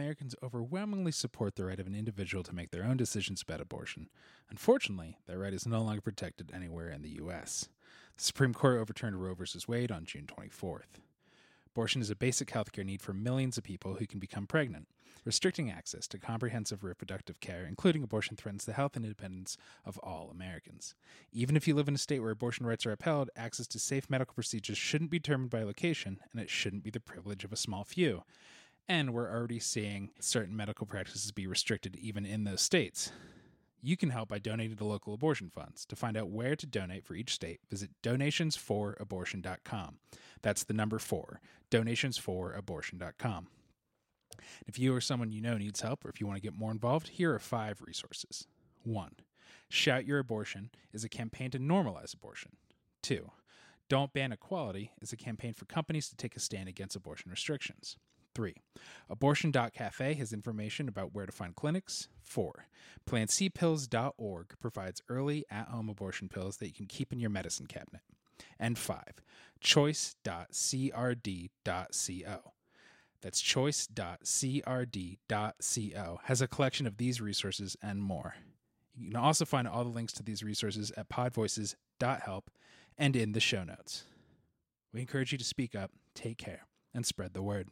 Americans overwhelmingly support the right of an individual to make their own decisions about abortion, unfortunately, that right is no longer protected anywhere in the U.S. The Supreme Court overturned Roe v. Wade on June 24th. Abortion is a basic healthcare need for millions of people who can become pregnant. Restricting access to comprehensive reproductive care, including abortion, threatens the health and independence of all Americans. Even if you live in a state where abortion rights are upheld, access to safe medical procedures shouldn't be determined by location, and it shouldn't be the privilege of a small few. And we're already seeing certain medical practices be restricted even in those states. You can help by donating to local abortion funds. To find out where to donate for each state, visit donationsforabortion.com. That's the number four, donationsforabortion.com. If you or someone you know needs help, or if you want to get more involved, here are five resources. One, Shout Your Abortion is a campaign to normalize abortion. Two, Don't Ban Equality is a campaign for companies to take a stand against abortion restrictions. Three, Abortion.cafe has information about where to find clinics. Four, PlanCpills.org provides early at home abortion pills that you can keep in your medicine cabinet. And five, Choice.crd.co. That's choice.crd.co has a collection of these resources and more. You can also find all the links to these resources at podvoices.help and in the show notes. We encourage you to speak up, take care, and spread the word.